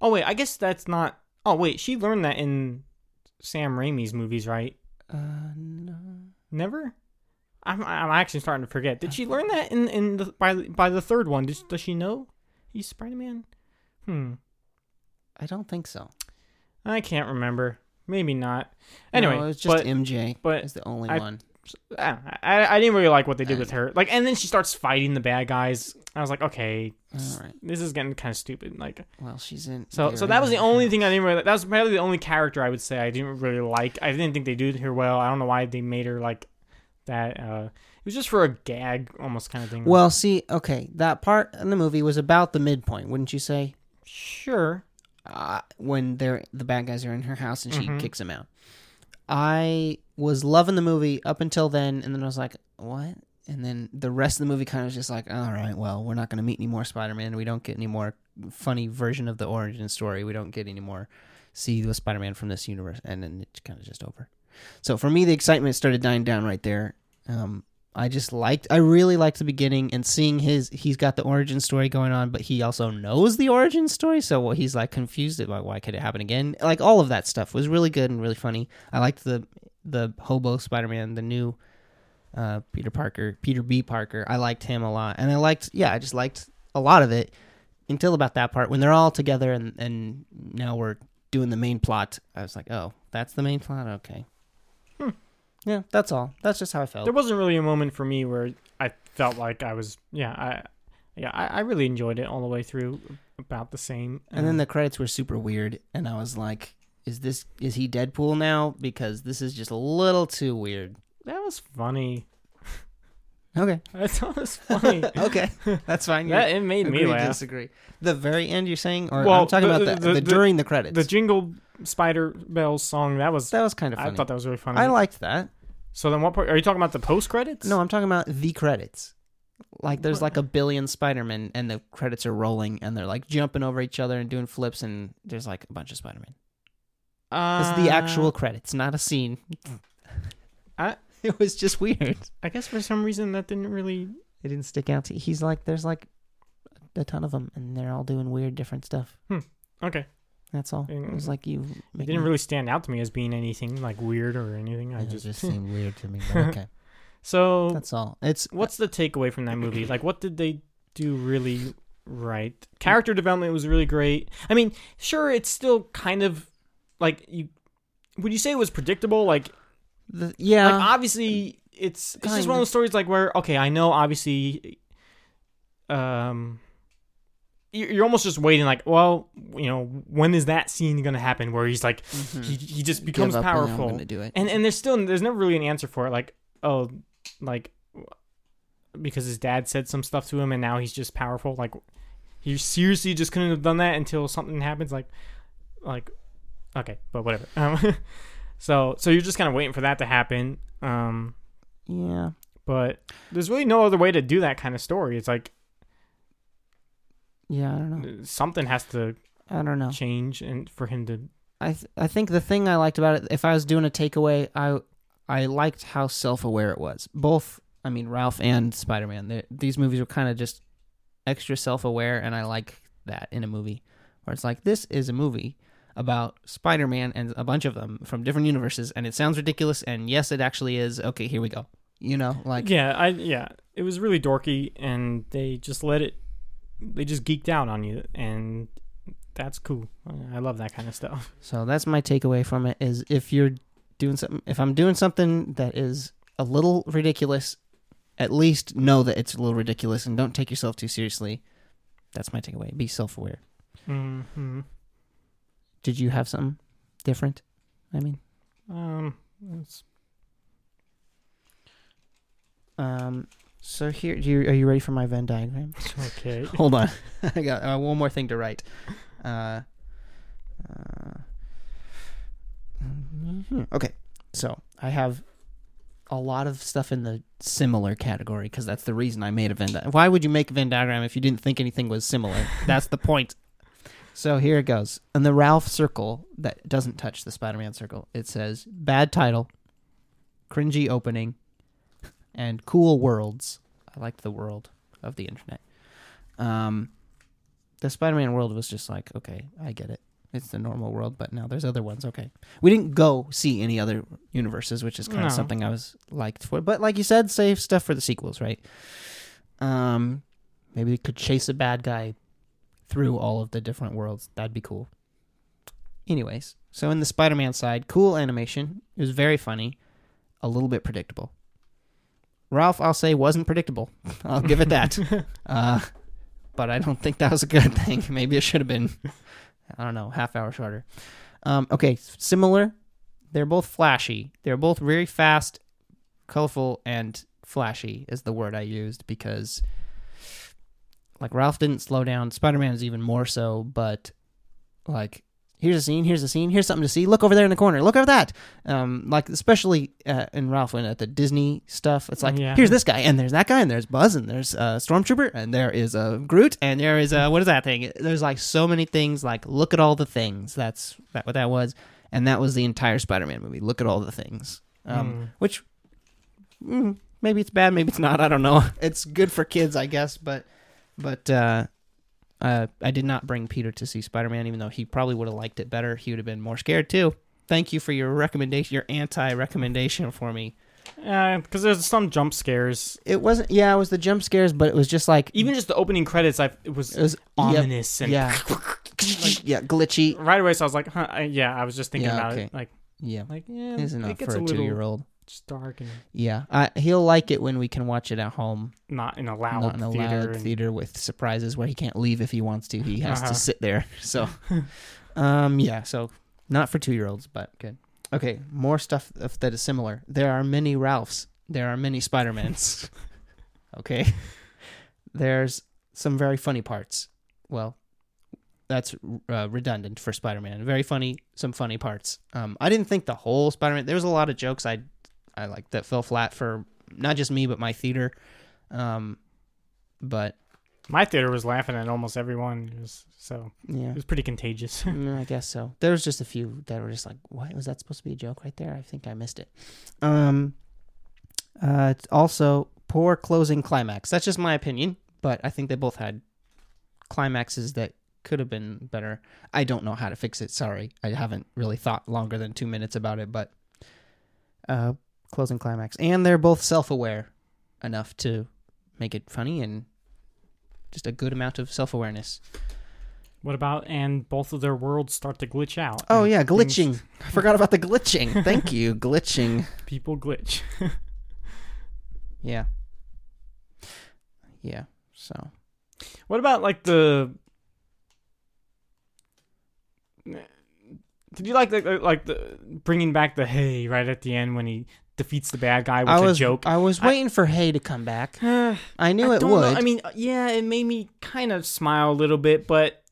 Oh wait, I guess that's not. Oh wait, she learned that in Sam Raimi's movies, right? Uh, no. Never. I'm I'm actually starting to forget. Did she learn that in in the by by the third one? Does does she know he's Spider Man? Hmm. I don't think so. I can't remember. Maybe not. Anyway, no, it was just but, MJ. but is the only I- one. I. I didn't really like what they did with her. Like, and then she starts fighting the bad guys. I was like, okay, this is getting kind of stupid. Like, Well, she's in. so so that was the only thing I didn't really. That was probably the only character I would say I didn't really like. I didn't think they did her well. I don't know why they made her like that. Uh, it was just for a gag, almost kind of thing. Well, see, okay, that part in the movie was about the midpoint, wouldn't you say? sure. uh, when they're the bad guys are in her house and she Mhm. kicks them out. I was loving the movie up until then, and then I was like, "What?" And then the rest of the movie kind of was just like, "All right, well, we're not going to meet any more Spider-Man. We don't get any more funny version of the origin story. We don't get any more see the Spider-Man from this universe." And then it's kind of just over. So for me, the excitement started dying down right there. Um, I just liked, I really liked the beginning and seeing his, he's got the origin story going on, but he also knows the origin story. So what he's like confused about why could it happen again? Like all of that stuff was really good and really funny. I liked the, the hobo Spider-Man, the new, uh, Peter Parker, Peter B. Parker. I liked him a lot. And I liked, yeah, I just liked a lot of it until about that part when they're all together and, and now we're doing the main plot. I was like, oh, that's the main plot? Okay. Hmm. Yeah, that's all. That's just how I felt. There wasn't really a moment for me where I felt like I was. Yeah, I. Yeah, I, I really enjoyed it all the way through. About the same. And then Um, the credits were super weird, and I was like, "Is this is he Deadpool now? Because this is just a little too weird." that was funny. Okay, <laughs> that's was funny. <laughs> okay, that's fine. You that it made me laugh. disagree. The very end, you're saying, or Well, I'm talking the- about the, the- the, during the credits. The Jingle Spider Bells song that was. that was kind of I thought that was really funny. I liked that. so then, what part are you talking about? The post credits? No, I'm talking about the credits. Like there's like a billion Spider-Man and the credits are rolling and they're like jumping over each other and doing flips and there's like a bunch of Spider-Man. Uh, It's the actual credits, not a scene. I- <laughs> it was just weird. I guess for some reason that didn't really. It didn't stick out to He's like there's like a ton of them and they're all doing weird different stuff. Okay, That's all. It was like you it didn't really stand out to me as being anything like weird or anything. I It just, just <laughs> seemed weird to me. But okay, <laughs> so that's all. It's what's the takeaway from that movie? Like, what did they do really right? <clears throat> Character development was really great. I mean, sure, it's still kind of like you. Would you say it was predictable? Like, the, yeah. like obviously, it's it's just one of those stories like where okay, I know obviously, um. You're almost just waiting, like, well, you know, when is that scene gonna happen where he's like, Mhm. he, he just becomes and powerful, it. and and there's still there's never really an answer for it like oh like because his dad said some stuff to him and now he's just powerful like he seriously just couldn't have done that until something happens like like okay but whatever um, <laughs> so so you're just kind of waiting for that to happen um yeah. but there's really no other way to do that kind of story it's like Yeah, I don't know. something has to I don't know. change and for him to I th- I think the thing I liked about it, if I was doing a takeaway, I I liked how self aware it was. Both, I mean, Ralph and Spider Man. These movies were kind of just extra self aware, and I like that in a movie where it's like this is a movie about Spider Man and a bunch of them from different universes, and it sounds ridiculous, and yes, it actually is. Okay, here we go. You know, like yeah i yeah it was really dorky and they just let it they just geeked out on you and that's cool i love that kind of stuff <laughs> So that's my takeaway from it is if you're doing something if I'm doing something that is a little ridiculous, at least know that it's a little ridiculous and don't take yourself too seriously. That's my takeaway. Be self-aware. mm-hmm. Did you have something different? I mean, um it's, um so here do you, are you ready for my Venn diagram? <laughs> okay <laughs> Hold on. <laughs> I got uh, one more thing to write. Uh, uh, mhm. okay. So I have a lot of stuff in the similar category because that's the reason I made a Venn diagram. Why would you make a Venn diagram if you didn't think anything was similar? that's the point. So here it goes. In the Ralph circle that doesn't touch the Spider Man circle, it says bad title, cringy opening, and cool worlds. I liked the world of the internet. Um, the Spider-Man world was just like, okay, I get it. It's the normal world, but now there's other ones. Okay, we didn't go see any other universes, which is kind No. of something I was liked for. But like you said, save stuff for the sequels, right? Um, maybe we could chase a bad guy through all of the different worlds. That'd be cool. Anyways, so in the Spider-Man side, cool animation. It was very funny, a little bit predictable. Ralph, I'll say, wasn't predictable. <laughs> I'll give it that. uh, but I don't think that was a good thing. <laughs> Maybe it should have been, I don't know, half hour shorter. Um, okay, similar. They're both flashy. They're both very fast, colorful, and flashy is the word I used because, like, Ralph didn't slow down. Spider Man is even more so, but, like, here's a scene, here's a scene, here's something to see. Look over there in the corner. Look over that. Um, like especially uh, in Ralph when at the Disney stuff, it's like Yeah. here's this guy and there's that guy and there's Buzz and there's uh, Stormtrooper and there is a uh, Groot and there is uh, what is that thing? There's like so many things. Like look at all the things. That's that what that was, and that was the entire Spider-Man movie. Look at all the things. Um, Mm. which mm, maybe it's bad, maybe it's not. I don't know. It's good for kids, I guess, but but uh, uh, I did not bring Peter to see Spider Man, even though he probably would have liked it better. He would have been more scared too. Thank you for your recommendation, your anti recommendation for me. Yeah, because there's some jump scares. It wasn't, yeah, it was the jump scares, but it was just like Even just the opening credits, I it was it was yep, ominous and yeah, <laughs> yeah, glitchy. right away. So I was like, huh, I, yeah, I was just thinking Yeah, about okay. it, like, Yeah, like yeah, it's it enough gets for a little two-year-old. Just dark and Yeah, I, he'll like it when we can watch it at home, not in a loud not in a theater. loud and- theater with surprises where he can't leave if he wants to. He has Uh-huh. to sit there. <laughs> So, <laughs> um, yeah, so not for two-year-olds, but good. Okay, more stuff that is similar. There are many Ralphs. There are many Spider-Mans. <laughs> okay, there's some very funny parts. Well, that's uh, redundant for Spider-Man. Very funny, some funny parts. Um, I didn't think the whole Spider-Man. There was a lot of jokes I, I like that fell flat for not just me but my theater. Um, but My theater was laughing at almost everyone. It was, so yeah, it was pretty contagious. <laughs> Mm, I guess so. There was just a few that were just like, "What was that supposed to be a joke right there?" I think I missed it. Um, uh, also poor closing climax. That's just my opinion, but I think they both had climaxes that could have been better. I don't know how to fix it. Sorry, I haven't really thought longer than two minutes about it, but uh, closing climax, and they're both self-aware enough to make it funny and just a good amount of self-awareness. what about and both of their worlds start to glitch out? Oh yeah, things- glitching. <laughs> I forgot about the glitching. Thank you, <laughs> glitching. People glitch. <laughs> Yeah. Yeah. So What about like the? Did you like the like the bringing back the hey right at the end when he defeats the bad guy with I a was joke? I was I- waiting for Hey to come back. <sighs> I I knew it don't would. know. I mean, yeah, it made me kind of smile a little bit, but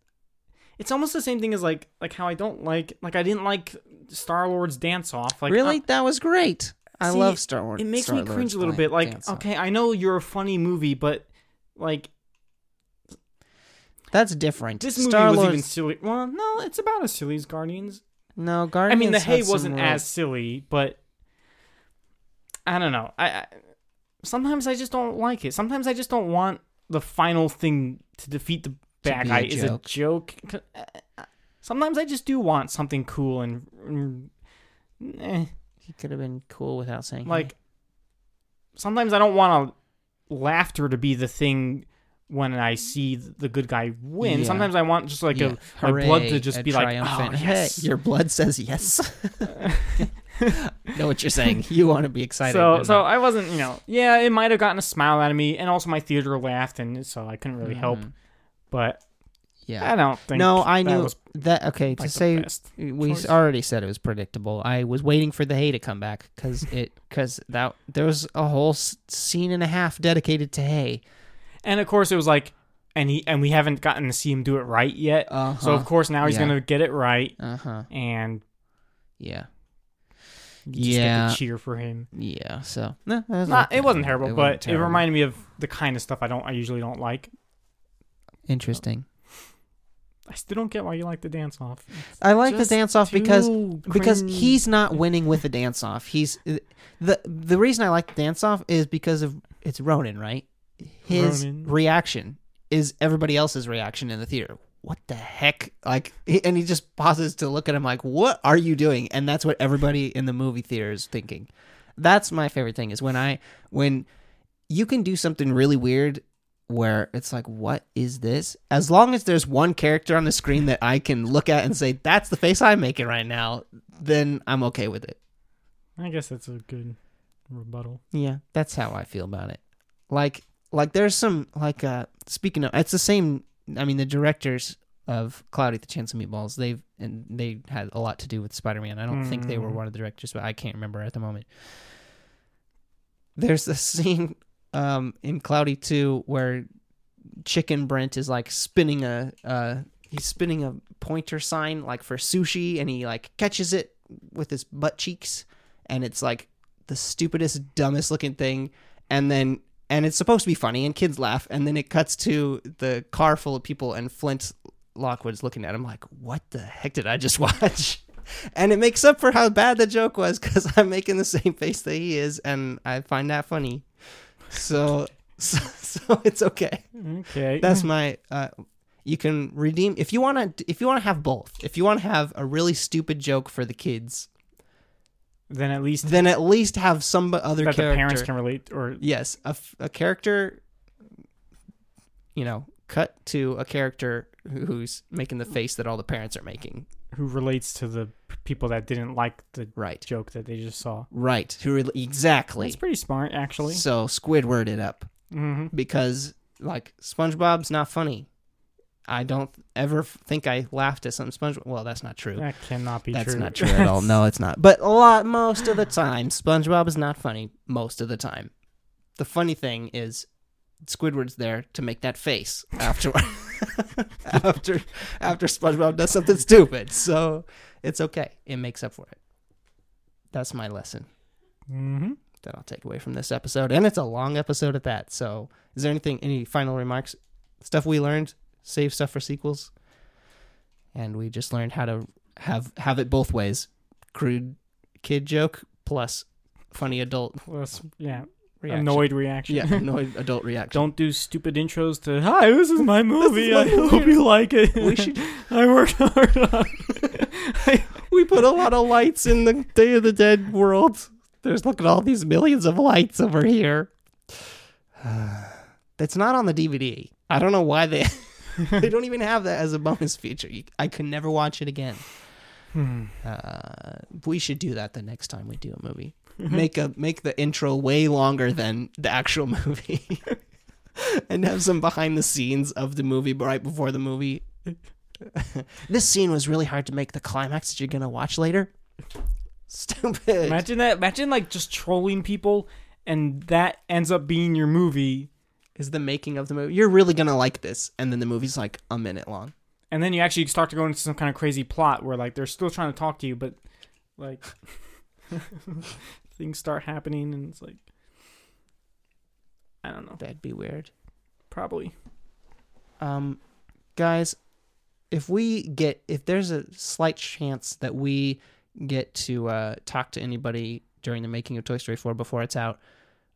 it's almost the same thing as like like how I don't like like I didn't like Star Lord's dance off. Like really, uh, that was great. I See, love Star Wars. it makes me Star-Lord's cringe a little bit. Like, dance-off. okay, I know you're a funny movie, but like that's different. this movie Star was Lord's even silly. Well, no, it's about as silly as Guardians. no Guardians. I mean, the hey wasn't real- as silly, but I don't know. I, I sometimes I just don't like it. Sometimes I just don't want the final thing to defeat the bad guy is a joke. uh, Sometimes I just do want something cool and, eh, He could have been cool without saying like. Sometimes I don't want a laughter to be the thing when I see the good guy win. Yeah. Sometimes I want just like yeah. a my blood to just be like, oh, <laughs> yes. Hey, your blood says yes. <laughs> <laughs> <laughs> know what you're saying. You want to be excited. So so I wasn't, you know, yeah, it might have gotten a smile out of me, and also my theater laughed, and so I couldn't really help. Mhm. But Yeah. I don't think. No, I that knew that. Okay, to like, the say we choice. already said it was predictable. I was waiting for the hey to come back because it because that there was a whole scene and a half dedicated to hey. and of course it was like, and he and we haven't gotten to see him do it right yet. Uh So of course now he's Yeah. gonna get it right, uh huh. and Yeah. You just Yeah. get to cheer for him. Yeah. So no, that was Not, okay. it wasn't terrible, wasn't but it reminded me of the kind of stuff I don't, I usually don't like. interesting. I still don't get why you like the dance off. I like the dance off because Too because he's not winning with the dance off. He's the the reason I like the dance off is because of it's Ronan, right? His Ronan. reaction is everybody else's reaction in the theater. What the heck? Like, and he just pauses to look at him like, "What are you doing?" And that's what everybody in the movie theater is thinking. That's my favorite thing is when I when you can do something really weird where it's like, what is this? As long as there's one character on the screen that I can look at and say, that's the face I'm making right now, then I'm okay with it. I guess that's a good rebuttal. Yeah, that's how I feel about it. Like, like there's some like uh speaking of, it's the same. I mean, the directors of Cloudy with the Chance of Meatballs, they've and they had a lot to do with Spider-Man. I don't think they were Mm. one of the directors, but I can't remember at the moment. There's a <laughs> scene um in Cloudy 2 where Chicken Brent is like spinning a uh he's spinning a pointer sign like for sushi and he like catches it with his butt cheeks and it's like the stupidest dumbest looking thing and then and it's supposed to be funny and kids laugh and then it cuts to the car full of people and Flint Lockwood's looking at him like what the heck did I just <laughs> watch? And it makes up for how bad the joke was because <laughs> I'm making the same face that he is and I find that funny. So <laughs> so, so it's okay. Okay. that's my uh you can redeem if you want to if you want to have both if you want to have a really stupid joke for the kids then at least then at least have some other character. that character the parents can relate or yes a character you know cut to a character who's making the face that all the parents are making who relates to the people that didn't like the right joke that they just saw. right who re- exactly It's pretty smart, actually. so squidward it up hmm because like SpongeBob's not funny. I don't ever think I laughed at some SpongeBob. Well, that's not true. That cannot be That's true. That's not true at all. <laughs> No, it's not. But a lot, most of the time, SpongeBob is not funny. Most of the time, the funny thing is Squidward's there to make that face after <laughs> after after SpongeBob does something stupid. So it's okay. It makes up for it. That's my lesson. hmm that I'll take away from this episode, and it's a long episode at that. So, is there anything, any final remarks, stuff we learned, save stuff for sequels, and we just learned how to have have it both ways, crude kid joke plus funny adult Plus, yeah, reaction. annoyed reaction. yeah, <laughs> annoyed adult reaction. Don't do stupid intros to "Hi, this is my <laughs> movie. my I hope you like it." We should. <laughs> I worked hard on. We put a lot of lights in the Day of the Dead world. There's look at all these millions of lights over here. <sighs> That's not on the DVD. I don't know why they <laughs> they don't even have that as a bonus feature. You, I could never watch it again. Hmm. Uh, we should do that the next time we do a movie. Make a make the intro way longer than the actual <laughs> movie, and have some behind the scenes of the movie right before the movie. <laughs> this scene was really hard to make the climax that you're gonna watch later. Stupid. Imagine that. Imagine like just trolling people, and that ends up being your movie, Is the making of the movie? You're really gonna like this, and then the movie's like a minute long. and then you actually start to go into some kind of crazy plot where like they're still trying to talk to you, but like <laughs> things start happening, and it's like I don't know. That'd be weird. Probably. um guys if we get if there's a slight chance that we get to uh talk to anybody during the making of toy story 4 before it's out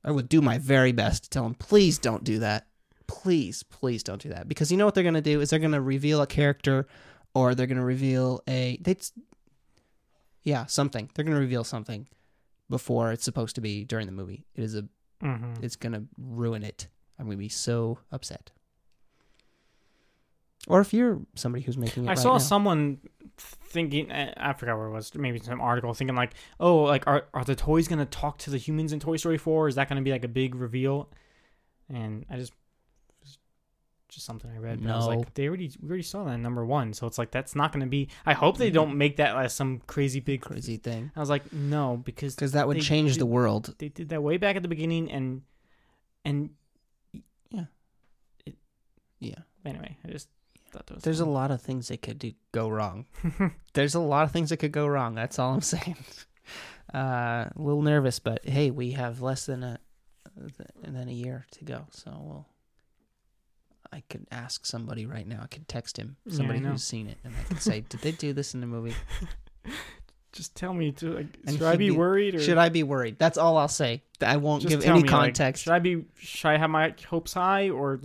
i would do my very best to tell them please don't do that please please don't do that because you know what they're going to do is they're going to reveal a character or they're going to reveal a they yeah something they're going to reveal something before it's supposed to be during the movie it is a Mm-hmm. it's gonna ruin it. I'm gonna be so upset. Or if you're somebody who's making it, I right saw now. someone thinking eh, I forgot where it was maybe some article thinking like oh like are are the toys gonna talk to the humans in Toy Story 4 is that gonna be like a big reveal and I just just something I read but I was No. like they already we already saw that in number one so it's like that's not gonna be I hope they don't make that as some crazy big <laughs> crazy thing I was like no because because that would They change did- the world. they did that way back at the beginning and and Yeah, it, yeah. anyway I just that there's a lot of things that could do, go wrong. <laughs> there's a lot of things that could go wrong. That's all I'm <laughs> saying. Uh, a little nervous, but hey, we have less than a than a year to go, so we'll. I could ask somebody right now. I could text him, somebody know. who's seen it, and I could say, <laughs> "Did they do this in the movie?" just tell me to like should I be be- worried or Should I be worried? That's all I'll say. I won't Just give any me, like, context, should I be? Should I have my hopes high or?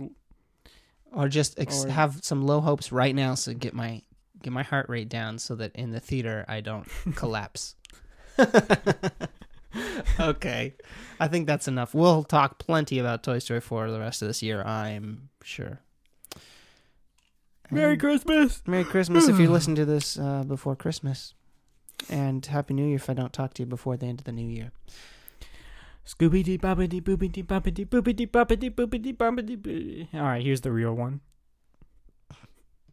Or just ex- or- have some low hopes right now, so get my get my heart rate down, so that in the theater I don't <laughs> collapse. <laughs> okay, I think that's enough. We'll talk plenty about Toy Story 4 the rest of this year. I'm sure. Merry And Christmas. Merry Christmas if you <laughs> listen to this uh, before Christmas, and Happy New Year if I don't talk to you before the end of the new year. Scooby dee bobbity boobity bobbity boobity bobbity boobity boobity. All right, here's the real one.